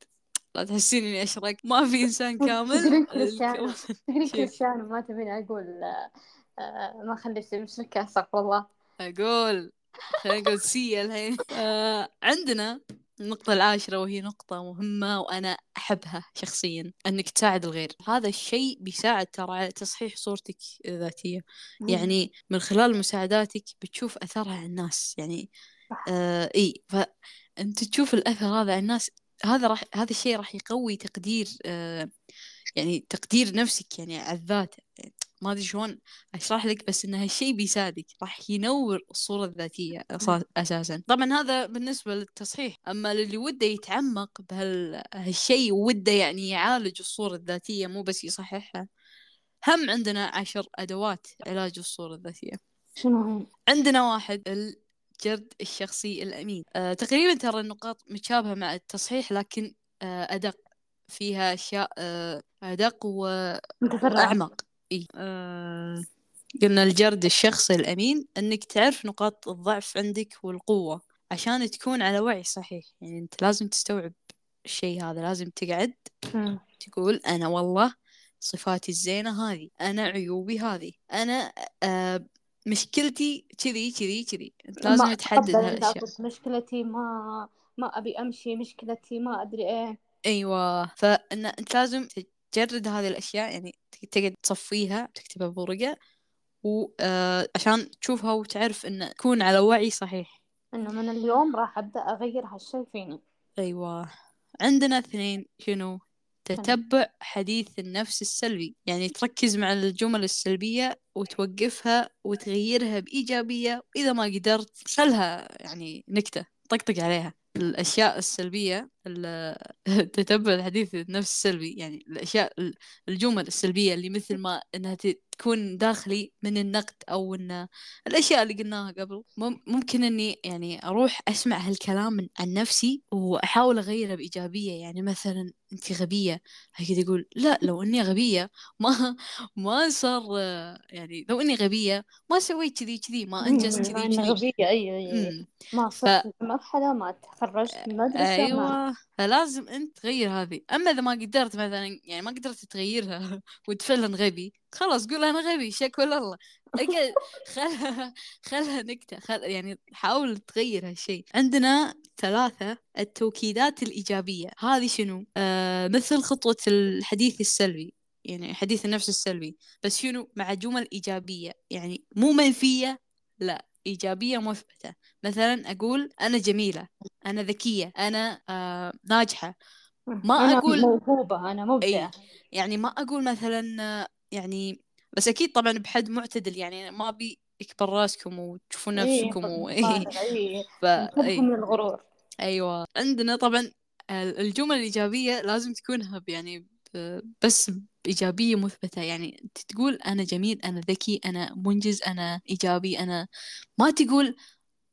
لا تحسين إني أشرك. ما في إنسان كامل تدرين كريستيانو. ما تبيني أقول آه، آه، ما خليت مشركة أستغفر الله. أقول خلينا نقول سي الحين. آه عندنا النقطة العاشرة وهي نقطة مهمة وأنا أحبها شخصيا أنك تساعد الغير. هذا الشيء بيساعد ترى على تصحيح صورتك الذاتية. يعني من خلال مساعداتك بتشوف أثرها على الناس. يعني. آه إي فأنت تشوف الأثر هذا على الناس. هذا راح هذا الشيء راح يقوي تقدير آه يعني تقدير نفسك يعني على الذات. يعني ما أدري شلون أشرح لك بس إن هالشيء بيساعدك راح ينور الصورة الذاتية أساسا. طبعا هذا بالنسبة للتصحيح. أما للي وده يتعمق بهالشيء وده يعني يعالج الصورة الذاتية مو بس يصححها هم عندنا عشر أدوات علاج الصورة الذاتية. شنو؟ عندنا واحد الجرد الشخصي الأمين. أه تقريبا ترى النقاط متشابهة مع التصحيح لكن أه أدق فيها أشياء أه أدق و متفرعة. أعمق. إيه. آه قلنا الجرد الشخصي الأمين أنك تعرف نقاط الضعف عندك والقوة عشان تكون على وعي صحيح. يعني أنت لازم تستوعب الشيء هذا لازم تقعد. تقول أنا والله صفاتي الزينة هذه أنا عيوبي هذه أنا آه مشكلتي كذي كذي كذي. أنت لازم تحدد هالأشياء. مشكلتي ما ما أبي أمشي مشكلتي ما أدري إيه. أيوة. فإن أنت لازم تجرد هذه الأشياء يعني تقعد تصفيها تكتبها بورقة وعشان تشوفها وتعرف إن تكون على وعي صحيح. إنه من اليوم راح أبدأ أغير هالشي فيني. أيوة. عندنا اثنين شنو؟ تتبع حديث النفس السلبي. يعني تركز مع الجمل السلبية وتوقفها وتغيرها بإيجابية وإذا ما قدرت خلها يعني نكتة طقطق عليها. الأشياء السلبية ال- تتبع الحديث النفس السلبي يعني الأشياء ال- الجمل السلبية اللي مثل ما إنها ت- تكون داخلي من النقد أو إن الأشياء اللي قلناها قبل. مم- ممكن إني يعني أروح أسمع هالكلام عن نفسي وأحاول أغيره بإيجابية يعني مثلا أنت غبية هكذا يقول لا لو إني غبية ما ما صار يعني لو إني غبية ما سويت كذي كذي ما أنجزت مم، كذي كذي. غبية. أي أي. ما ف- صرت مرحلة ما تخرجت من المدرسة ما فلازم انت تغير هذه. أما إذا ما قدرت مثلا يعني ما قدرت تغيرها وتفعلا غبي خلاص قول أنا غبي شكوى لله. اقعد خلها خلها نكتة خل يعني حاول تغير هالشيء عندنا ثلاثة التوكيدات الإيجابية. هذه شنو؟ آه مثل خطوة الحديث السلبي يعني حديث النفس السلبي. بس شنو؟ مع جمل إيجابية. يعني مو منفية؟ لا. إيجابية مثبتة مثلا أقول أنا جميلة أنا ذكية أنا آه ناجحة. ما أنا أقول موهوبة أنا مبدعة أي يعني ما أقول مثلا يعني بس أكيد طبعا بحد معتدل يعني ما أبي يكبر راسكم وتشوفون إيه نفسكم و... مبالغ إيه. نحبكم أي من الغرور. أيوة. عندنا طبعا ال- الجمل الإيجابية لازم تكونها ب- يعني بس بإيجابية مثبتة يعني أنت تقول أنا جميل أنا ذكي أنا منجز أنا إيجابي أنا ما تقول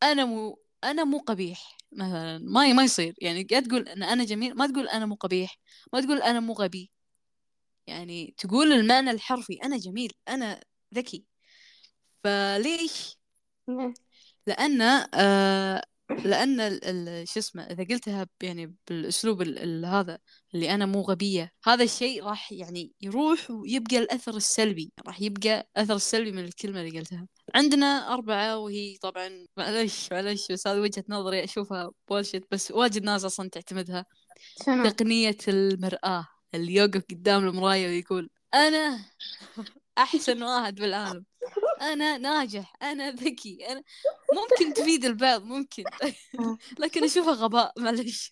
أنا مو أنا مو قبيح. مثلا ما ما يصير. يعني قاعد تقول أن أنا جميل ما تقول أنا مو قبيح. ما تقول أنا مو غبي. يعني تقول المعنى الحرفي أنا جميل أنا ذكي. فليش؟ إيه. لأن آه ال- شو اسمه إذا قلتها يعني بالأسلوب ال- ال- هذا اللي أنا مو غبية هذا الشيء راح يعني يروح ويبقى الأثر السلبي راح يبقى أثر السلبي من الكلمة اللي قلتها. عندنا أربعة وهي طبعا معلش معلش بس هذه وجهة نظري أشوفها بولشت بس واجد ناس أصلا تعتمدها. شنو تقنية المرآة اللي يوقف قدام المراية ويقول أنا أحسن واحد بالعالم. أنا ناجح أنا ذكي أنا ممكن تفيد البعض ممكن. لكن أشوفها غباء معلش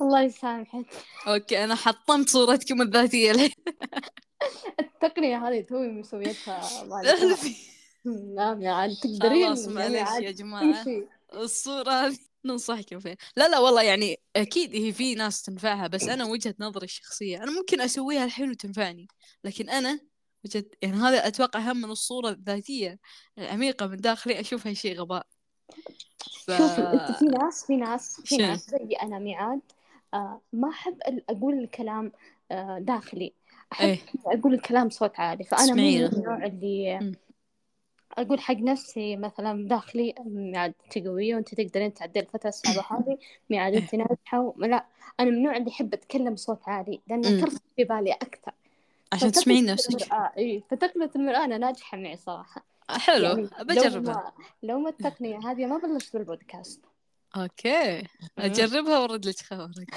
الله يسامحك. أوكي أنا حطمت صورتكم الذاتية. الحين التقنية هذه توي مسويتها نعم عاد تقدرين خلاص يعني معلش يا شيء. الصورة هذه ننصحكم فيها. لا لا والله يعني أكيد هي في ناس تنفعها بس أنا وجهة نظري الشخصية أنا ممكن أسويها الحين وتنفعني لكن أنا وجهة يعني هذا أتوقع هم من الصورة الذاتية العميقة من داخلي أشوفها شيء غباء. ف... شوفي أنت في ناس في ناس في؟ ناس زي أنا ميعاد آه ما أحب ال- أقول الكلام آه داخلي. أحب إيه. أقول الكلام بصوت عالي. فأنا مو من. النوع اللي مم. أقول حق نفسي مثلا داخلي ميعاد أنت قويه وأنت تقدرين تعدين الفترة الصعبة هذه ميعاد أنت ناجحة و... لا أنا من النوع اللي يحب أتكلم بصوت عالي. مم. ترسخ في بالي أكثر. عشان تسمعين نفسك. المرآة إي فتقنية المرآة أنا ناجحة معي صراحة. حلو يعني لو بجربها. ما لو ما التقنية هذه ما بلشت بالبودكاست. أوكي أجربها وأرد لك خبرك.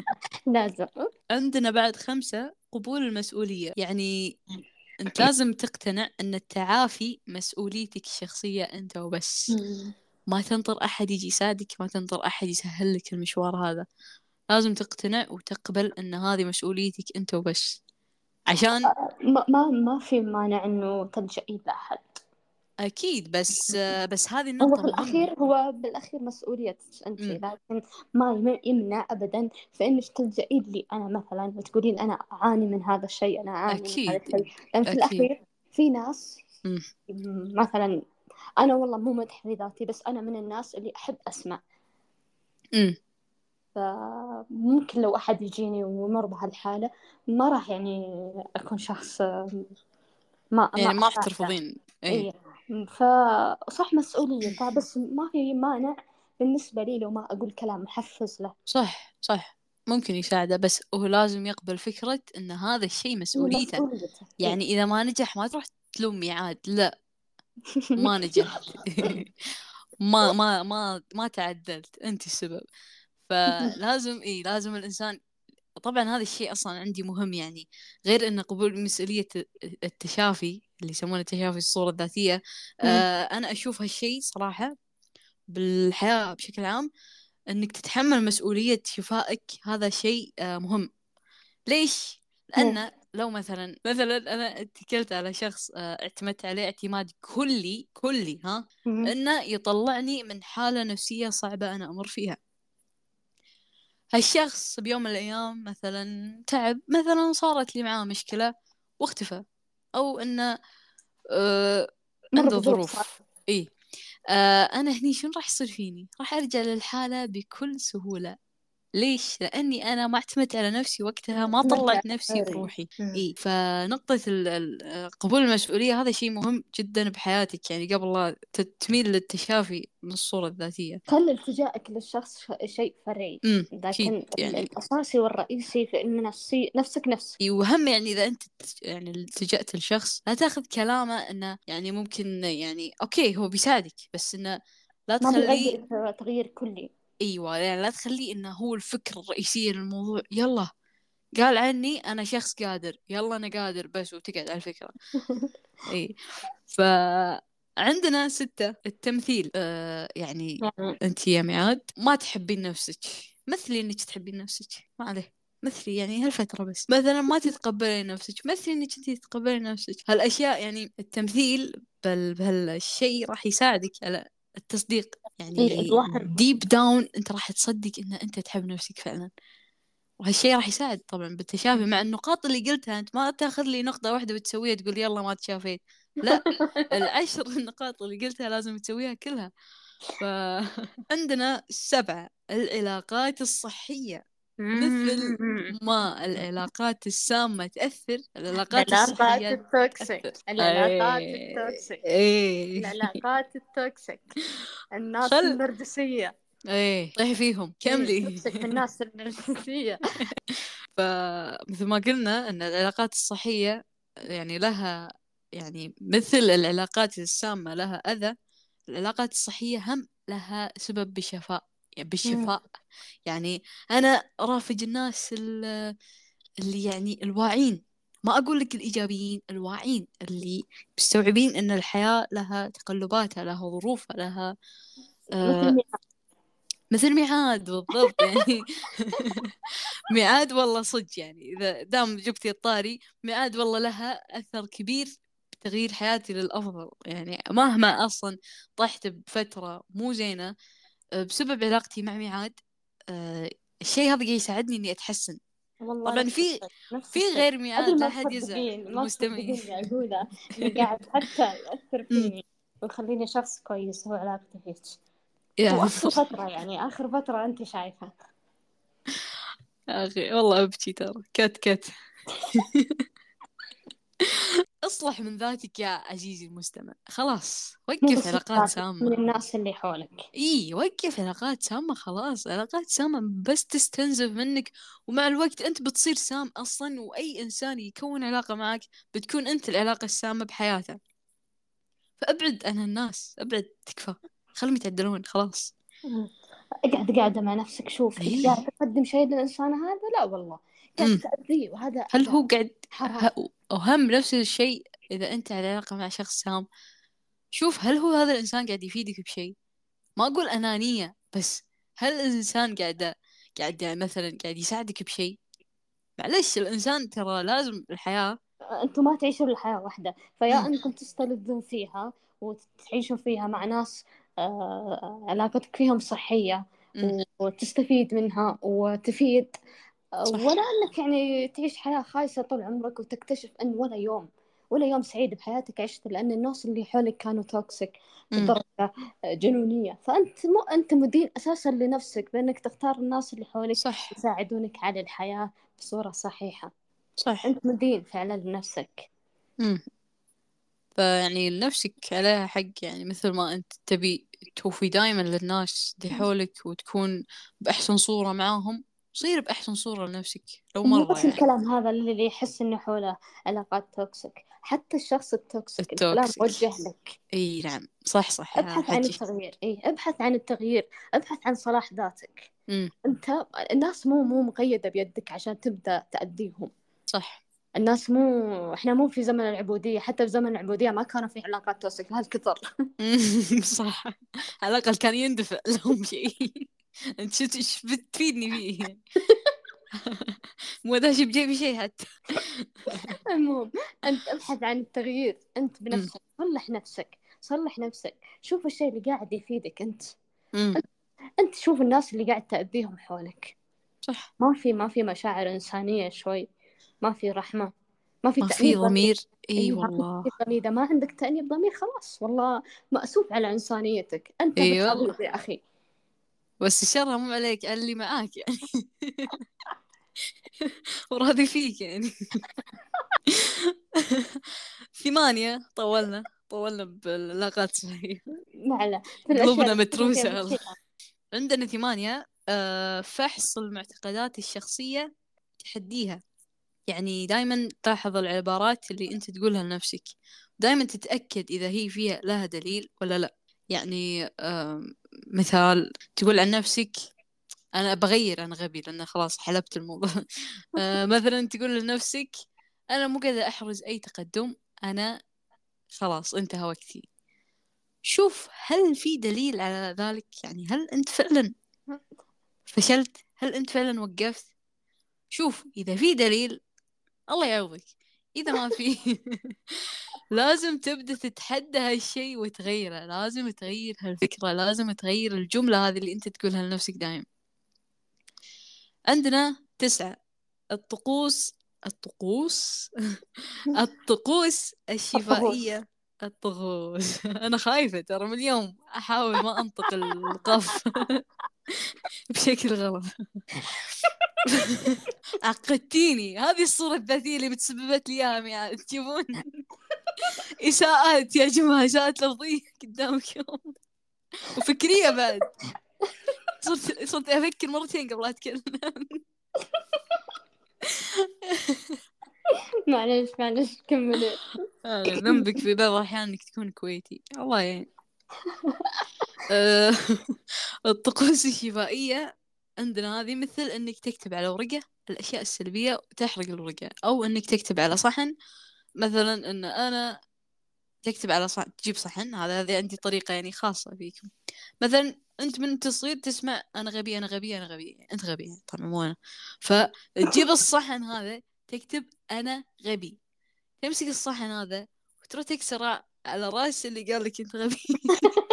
لازم. عندنا بعد خمسة قبول المسؤولية. يعني أنت لازم تقتنع أن التعافي مسؤوليتك الشخصية أنت وبس. ما تنطر أحد يجي يساعدك ما تنطر أحد يسهل لك المشوار هذا. لازم تقتنع وتقبل أن هذه مسؤوليتك أنت وبس. عشان ما ما ما في مانع إنه تلجأ إلى أحد أكيد بس بس هذه هو النقطة في الأخير هو بالأخير مسؤوليتك أنت مم. لكن ما يم- يمنع أبدا فإنك تلجئين لي أنا مثلا وتقولين أنا أعاني من هذا الشيء أنا أعاني من هذا أكيد. الشيء لأن في أكيد. الأخير في ناس. م- مثلا أنا والله مو مدح في ذاتي بس أنا من الناس اللي أحب أسمع امم فممكن لو أحد يجيني ومر بهالحالة ما راح يعني أكون شخص ما يعني ما راح. ترفضين. اي إيه. فصح مسؤوليته بس ما في مانع بالنسبة لي لو ما أقول كلام محفز له. صح صح. ممكن يساعده بس هو لازم يقبل فكرة إن هذا الشيء مسؤوليته. مسؤوليته. يعني إذا ما نجح ما تروح تلومي عاد لا ما نجحت ما ما ما ما تعدلت. أنت السبب. فلازم إي لازم الإنسان طبعا هذا الشيء أصلا عندي مهم يعني غير إن قبول مسؤولية التشافي اللي يسمونه تشافي الصورة الذاتية آه أنا أشوف هالشيء صراحة بالحياة بشكل عام إنك تتحمل مسؤولية شفائك هذا شيء آه مهم. ليش؟ لأن لو مثلا مثلا أنا اتكلت على شخص آه، اعتمدت عليه اعتماد كلي كلي ها إنه يطلعني من حالة نفسية صعبة أنا أمر فيها. هالشخص بيوم من الأيام مثلا تعب مثلا صارت لي معاه مشكلة واختفى أو إنه آه عنده ظروف. إي آه أنا هني شنو راح يصير فيني؟ راح أرجع للحالة بكل سهولة ليش؟ لأني أنا ما اعتمدت على نفسي وقتها ما طلعت نفسي. بروحي. إي فنقطة قبول المسؤولية هذا شيء مهم جدا بحياتك يعني قبل لا تميل للتشافي من الصورة الذاتية خلي التجائك للشخص شيء فرعي لكن يعني الأساسي والرئيسي في إن نفسي نفسك نفسك وهم يعني إذا أنت يعني التجأت لشخص لا تأخذ كلامه إنه يعني ممكن يعني أوكي هو بيساعدك بس إنه لا تخليه تغيير كلي إيوه يعني لا تخليه إنه هو الفكرة الرئيسية للموضوع. يلا. قال عني أنا شخص قادر. يلا أنا قادر بس وتقعد على الفكرة. إي. فعندنا ستة. التمثيل. آه يعني أنت يا معاد ما تحبين نفسك. مثلي إنك تحبين نفسك. ما عليه. مثلي يعني هالفترة بس. مثلا ما تتقبلين نفسك. مثلي إنك أنت تتقبلين نفسك. هالأشياء يعني التمثيل بل بهالشيء راح يساعدك على التصديق إيه يعني الواحد deep down أنت راح تصدق إن أنت تحب نفسك فعلا. وهالشيء راح يساعد طبعا. بالتشافي مع النقاط اللي قلتها أنت ما تأخذ لي نقطة واحدة بتسويها تقول يلا ما تشافيت لا العشر النقاط اللي قلتها لازم تسويها كلها. فعندنا سبعة العلاقات الصحية. مثل ما العلاقات السامة تأثر العلاقات العلاقات الصحية ال toxic. العلاقات إيه. ال toxic. إيه. العلاقات ال toxic. الناس خل- النرجسية. إيه. طيحي فيهم. كملي toxic. في الناس النرجسية. فمثل ما قلنا إن العلاقات الصحية يعني لها يعني مثل العلاقات السامة لها أذى العلاقات الصحية هم لها سبب يعني بالشفاء. يعني أنا رافج الناس ال- اللي يعني الواعين. ما أقول لك الإيجابيين الواعين اللي مستوعبين أن الحياة لها تقلباتها لها ظروفها لها آه مثل ميعاد. بالضبط يعني. ميعاد والله صدق يعني. إذا دام جبتي الطاري ميعاد والله لها أثر كبير بتغيير حياتي للأفضل. يعني مهما أصلا طحت بفترة مو زينة آه، بسبب علاقتي مع ميعاد آه، الشيء هذا قاعد يساعدني إني أتحسن. والله طبعا في في غير ميعاد لا ما أحد يزعل المستمعين. اللي قاعد حتى أمم. فيني ويخليني شخص كويس هو علاقتي فيك يا وآخر فترة يعني آخر فترة أنت شايفة أخي والله أبكي ترى. كت كت اصلح من ذاتك يا عزيزي المستمع. خلاص وقف علاقات ذاتك، من سامة الناس اللي حولك. إي وقف علاقات سامة خلاص. علاقات سامة بس تستنزف منك ومع الوقت أنت بتصير سام أصلا وأي إنسان يكون علاقة معك بتكون أنت العلاقة السامة بحياته فأبعد عن الناس أبعد تكفى. خلهم يتعدلون خلاص. اقعد قاعدة مع نفسك شوف. قاعد تقدم شيء للإنسان هذا؟ لا والله. قاعد وهذا هل هو قاعد وهم نفس الشيء إذا أنت على علاقة مع شخص سام. شوف هل هو هذا الإنسان قاعد يفيدك بشيء؟ ما أقول أنانية بس هل الإنسان قاعد قاعد مثلا قاعد يساعدك بشيء؟ معلش الإنسان ترى لازم الحياة. أنتم ما تعيشون الحياة واحدة. فيا مم. انكم تستلذون فيها وتعيشون فيها مع ناس آه، علاقتك فيهم صحية. وتستفيد منها وتفيد صح. ولا إنك يعني تعيش حياة خايسة طول عمرك وتكتشف إن ولا يوم ولا يوم سعيد بحياتك عشت لأن الناس اللي حولك كانوا توكسيك. بدرجة جنونية. فأنت مو أنت مدين أساسا لنفسك بأنك تختار الناس اللي حولك صح. يساعدونك على الحياة بصورة صحيحة. صح. أنت مدين فعلا لنفسك. مم. فيعني لنفسك عليها حق يعني مثل ما أنت تبي توفي دايما للناس اللي حولك وتكون بأحسن صورة معاهم. صير بأحسن صورة لنفسك لو مرة بس يعني. الكلام هذا اللي يحس إنه حوله علاقات toxic حتى الشخص ال toxic الكلام. موجه لك. إي نعم صح صح ابحث عن التغيير إي ابحث عن التغيير ابحث عن صلاح ذاتك. مم. أنت الناس مو مو مقيدة بيدك عشان تبدأ تأذيهم صح. الناس مو إحنا مو في زمن العبودية حتى في زمن العبودية ما كانوا في علاقات toxic هالكثر. صح على الأقل كان يندفع لهم شيء. أنت شو بتفيدني فيه مو ذا شي بجيبي شيء حتى المهم أنت أبحث عن التغيير. أنت بنفسك. صلح نفسك. صلح نفسك. شوف الشيء اللي قاعد يفيدك أنت. انت شوف الناس اللي قاعد تأذيهم حولك. صح. ما في ما في مشاعر إنسانية شوي. ما في رحمة. ما في ما في تأنيب ضمير. إي والله. إذا ما عندك تأنيب ضمير خلاص. والله مأسوف على إنسانيتك. أنت أيوة. يا أخي. بس الشر مو عليك على اللي معاك يعني. وراضي فيك يعني. ثمانية طولنا طولنا بالعلاقات شوي. قلوبنا متروسة. عندنا ثمانية آه، فحص المعتقدات الشخصية تحديها. يعني دائما تلاحظ العبارات اللي أنت تقولها لنفسك. دائما تتأكد إذا هي فيها لها دليل ولا لا. يعني مثال تقول عن نفسك أنا بغير أنا غبي لأن خلاص حلبت الموضوع. آه، مثلا تقول لنفسك أنا مو قادرة أحرز أي تقدم أنا خلاص انتهى وقتي. شوف هل في دليل على ذلك؟ يعني هل أنت فعلا فشلت؟ هل أنت فعلا وقفت؟ شوف إذا في دليل الله يعوضك. إذا ما في لازم تبدأ تتحدى هالشيء وتغيره لازم تغير هالفكرة لازم تغير الجملة هذه اللي أنت تقولها لنفسك دايم. عندنا تسعة الطقوس الطقوس؟ الطقوس الشفائية. الطقوس. أنا خايفة ترى من اليوم أحاول ما أنطق القاف بشكل غلط. عقدتيني هذه الصورة الذاتية اللي بتسببت لي ميعاد تشوفون إساءات يا جماعة إساءات لفظية قدامك يوم. وفكرية بعد. صرت صرت أفكر مرتين قبل أتكلم. معليش معليش كملي. ذنبك في بعض الأحيان إنك تكون كويتي. الله يعين. آه، الطقوس الشفائية عندنا هذه مثل إنك تكتب على ورقة الأشياء السلبية وتحرق الورقة أو إنك تكتب على صحن. مثلا إن أنا تكتب على صحن تجيب صحن هذا هذه عندي طريقة يعني خاصة فيكم. مثلا أنت من أنت صغير تسمع أنا غبي أنا غبي أنا غبي أنت غبي طبعا مو أنا. فتجيب الصحن هذا تكتب أنا غبي. تمسك الصحن هذا وتروح تكسره على رأس اللي قال لك أنت غبي.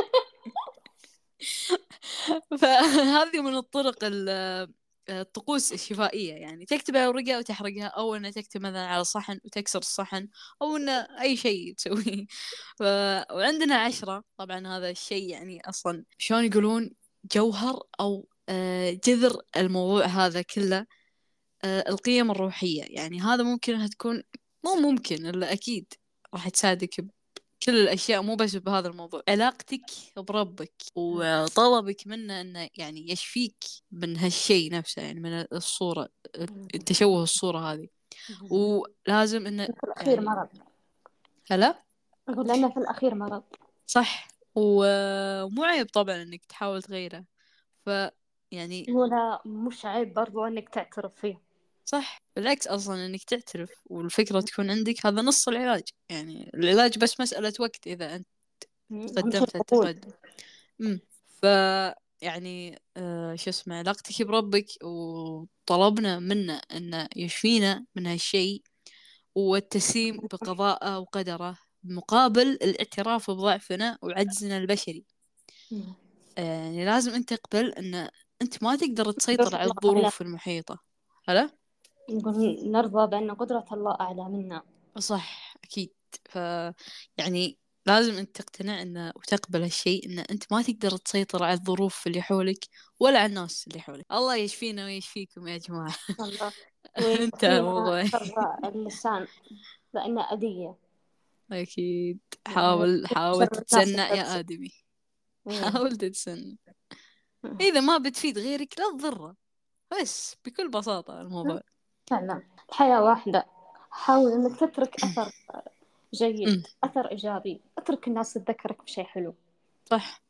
فهذه من الطرق ال- الطقوس الشفائية. يعني تكتب على ورقة وتحرقها أو إنها تكتب مثلا على صحن وتكسر الصحن أو إنه أي شيء تسويه. ف... وعندنا عشرة. طبعا هذا الشيء يعني أصلا شلون يقولون جوهر أو آه، جذر الموضوع هذا كله آه، القيم الروحية. يعني هذا ممكن إنها تكون مو ممكن إلا أكيد راح تساعدك بكل الأشياء مو بس بهذا الموضوع علاقتك بربك وطلبك منه إنه يعني يشفيك من هالشيء نفسه يعني من الصورة تشوه الصورة هذه. ولازم إنه في الأخير يعني- مرض. هلا؟ أقول لأنه في الأخير مرض. صح. ومو عيب طبعا إنك تحاول تغيره. ف يعني ولا مش عيب برضو إنك تعترف فيه. صح. بالعكس أصلا إنك تعترف والفكرة تكون عندك هذا نص العلاج. يعني العلاج بس مسألة وقت إذا أنت قدمت التقدم امم ف يعني آه شو اسمه علاقتك بربك وطلبنا منه انه يشفينا من هالشيء والتسليم بقضاءه وقدره مقابل الاعتراف بضعفنا وعجزنا البشري. آه يعني لازم أنت تقبل إن أنت ما تقدر تسيطر على الظروف المحيطة. هلا؟ نقول نرضى بأن قدرة الله أعلى منا. صح أكيد. ف يعني لازم أنت تقتنع إنه وتقبل هالشيء إن أنت ما تقدر تسيطر على الظروف اللي حولك ولا على الناس اللي حولك. الله يشفينا ويشفيكم يا جماعة. الله. انتهى الموضوع اللسان لأنه أذية. أكيد. حاول حاول تتسنع يا آدمي. حاول تتسنع إذا ما بتفيد غيرك لا تضره. بس بكل بساطة الموضوع. فعلا الحياة واحدة. حاول إنك تترك أثر جيد أثر إيجابي. أترك الناس تذكرك بشيء حلو. صح.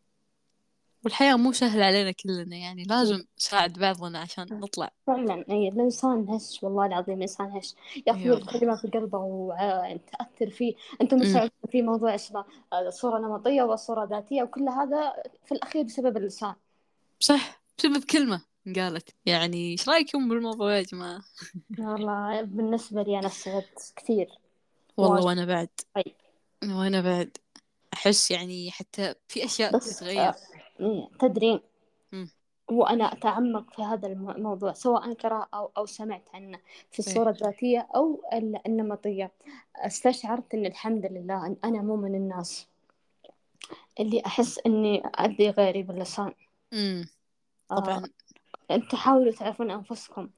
والحياة مو سهلة علينا كلنا يعني لازم نساعد بعضنا عشان نطلع. فعلا أي الإنسان هش والله العظيم الإنسان هش. ياخذ الكلمة في قلبه وتأثر فيه. أنت مساعد في موضوع اسمه صورة نمطية وصورة ذاتية وكل هذا في الأخير بسبب اللسان صح بسبب كلمة. قالت يعني إيش رأيكم بالموضوع يا جماعة؟ والله بالنسبة لي أنا استفدت كثير. والله وأنا بعد. أي. وأنا بعد. أحس يعني حتى في أشياء تتغير. آه، تدرين. وأنا أتعمق في هذا الموضوع سواء قراءة أو, أو سمعت عنه في الصورة الذاتية أو النمطية. استشعرت أن الحمد لله أن أنا مو من الناس. اللي أحس أني أذي غيري باللسان. طبعا. أنتوا حاولوا تعرفون أنفسكم.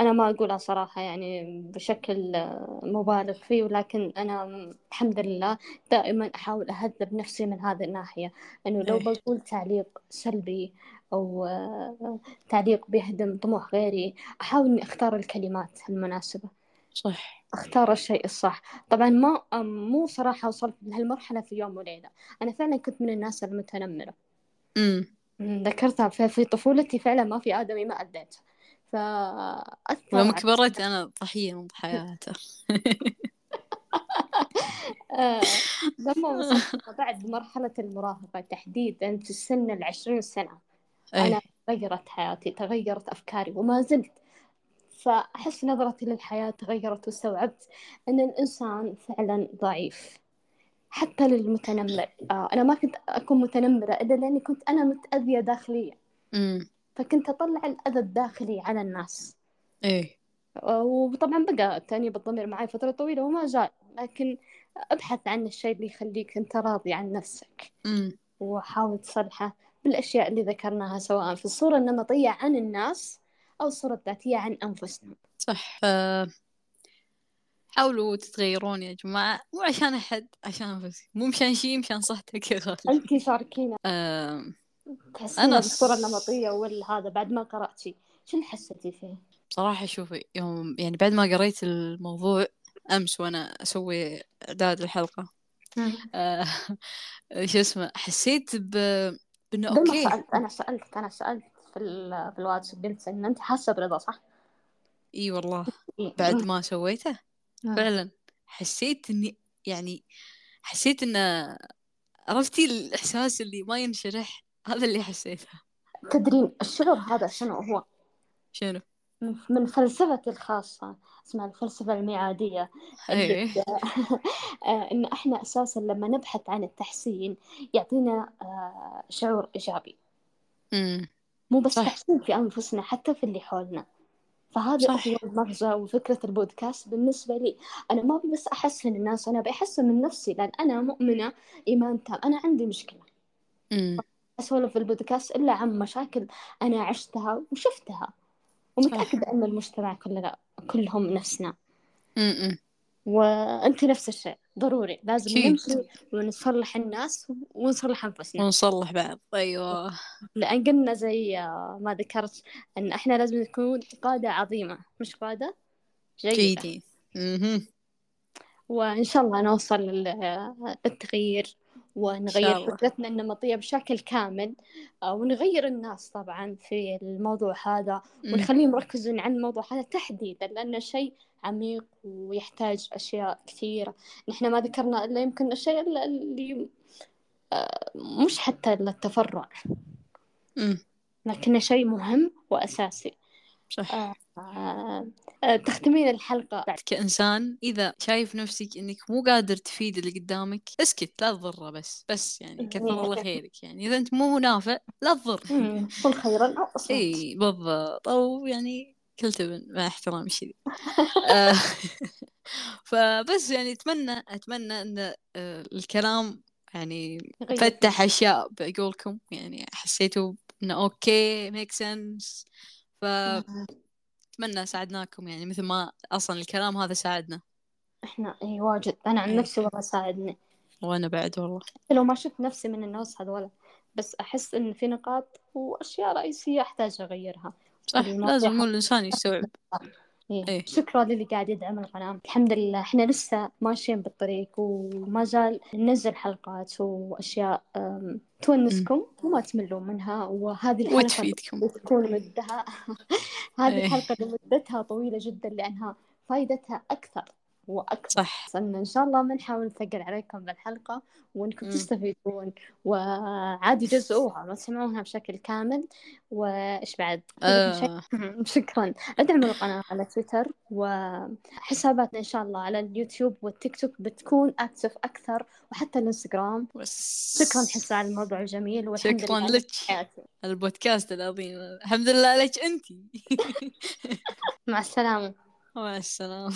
أنا ما أقولها صراحة يعني بشكل مبالغ فيه ولكن أنا الحمد لله دائما أحاول أهذب نفسي من هذه الناحية. إنه لو. بقول تعليق سلبي أو تعليق بيهدم طموح غيري أحاول إني أختار الكلمات المناسبة. صح. أختار الشيء الصح. طبعا ما مو صراحة وصلت لهالمرحلة في يوم وليلة. أنا فعلا كنت من الناس المتنمرة. امم ذكرتها في طفولتي فعلا ما في آدمي ما أديت. فأثر لما كبرت أنا ضحية من ضحاياته لما وصلت بعد مرحلة المراهقة تحديدا في السن العشرين سنة أنا تغيرت حياتي تغيرت أفكاري وما زلت. فأحس نظرتي للحياة تغيرت واستوعبت أن الإنسان فعلا ضعيف. حتى للمتنمر. آه أنا ما كنت أكون متنمرة إلا لأني كنت أنا متأذية داخليا. فكنت أطلع الأذى الداخلي على الناس. إيه. وطبعا بقى تأنيب الضمير معي فترة طويلة وما زال لكن أبحث عن الشيء اللي يخليك أنت راضي عن نفسك. مم. وحاول تصلحه بالأشياء اللي ذكرناها سواء في الصورة النمطية عن الناس أو الصورة الذاتية عن أنفسنا. صح. حاولوا تتغيرون يا جماعة مو عشان أحد عشان أنفسي مو مشان شيء مشان صحتك يا غالي. أنت شاركينا أه... أنا بالصورة النمطية ولا هذا بعد ما قرأت شيء شو اللي حسيتي فيه؟ بصراحة شوفي يوم يعني بعد ما قريت الموضوع أمس وأنا أسوي إعداد الحلقة. آه شو اسمه حسيت ب بإنه أوكي. سألت أنا سألت أنا سألت في في الواتساب قلت إن أنت حاسة برضا صح؟ إي والله. بعد ما سويته؟ فعلا حسيت إني يعني حسيت إن عرفتي الإحساس اللي ما ينشرح هذا اللي حسيته تدرين الشعور هذا شنو هو؟ شنو؟ من فلسفتي الخاصة اسمها الفلسفة الميعادية أيه. إن إحنا أساسا لما نبحث عن التحسين يعطينا آه، شعور إيجابي. مو بس صح. تحسين في أنفسنا حتى في اللي حولنا فهذا هو المغزى وفكرة البودكاست بالنسبة لي. أنا ما بس أحسن الناس أنا بحسن من نفسي لأن أنا مؤمنة إيمان تام. أنا عندي مشكلة. أسولف في البودكاست إلا عن مشاكل أنا عشتها وشفتها. ومتأكدة أن المجتمع كله كلهم نفسنا. م-م. وأنت نفس الشيء ضروري لازم. نمشي ونصلح الناس ونصلح أنفسنا. ونصلح بعض. أيوة. لأن قلنا زي ما ذكرت أن إحنا لازم نكون قادة عظيمة مش قادة؟ جيدة. جيدين وإن شاء الله نوصل للتغيير ونغير. فكرتنا النمطية بشكل كامل آه، ونغير الناس طبعا في الموضوع هذا. ونخليهم يركزون على الموضوع هذا تحديدا لأنه شيء عميق ويحتاج أشياء كثيرة. نحن ما ذكرنا إلا يمكن الشيء اللي آه، مش حتى للتفرع. لكنه شيء مهم وأساسي. صح. آه، آه، آه، تختمين الحلقة. بعد كإنسان إذا شايف نفسك إنك مو قادر تفيد اللي قدامك اسكت لا تضره بس. بس يعني كثر الله خيرك يعني. إذا أنت مو نافع لا تضر. قل خيرا أو أصمت. إي بالضبط. أو يعني كل تبن مع احترامي الشديد آه، فبس يعني أتمنى أتمنى أن آه، الكلام يعني. فتح أشياء بعقولكم يعني حسيتوا إنه okay make sense فأتمنى ساعدناكم. يعني مثل ما أصلا الكلام هذا ساعدنا. إحنا اي واجد. أنا عن إيه. نفسي والله ساعدني. وأنا بعد والله. لو ما شفت نفسي من الناس هذولا. بس أحس إن في نقاط وأشياء رئيسية أحتاج أغيرها. صح لازم مو الإنسان يستوعب. إيه. إيه. شكرا للي قاعد يدعم القناة. الحمد لله. إحنا لسه ماشيين بالطريق وما زال ننزل حلقات وأشياء أم، تونسكم وما تملون منها. وهذه الحلقة وتفيدكم. بتكون مدتها هذه إيه. الحلقة اللي مدتها طويلة جدا لأنها فائدتها أكثر. وأكثر صح. إن إن شاء الله ما نحاول نثقل عليكم بالحلقة وإنكم مم. تستفيدون. وعادي جزئوها ما تسمعونها بشكل كامل. وإيش بعد؟ آه. شكرا. ادعموا القناة على تويتر. وحساباتنا إن شاء الله على اليوتيوب والتيك توك بتكون أكتف أكثر وحتى الإنستغرام. بس شكرا حسا على الموضوع الجميل والحمد شكراً لله لك. البودكاست العظيم. الحمد لله لك أنتي. مع السلامة. مع السلامة.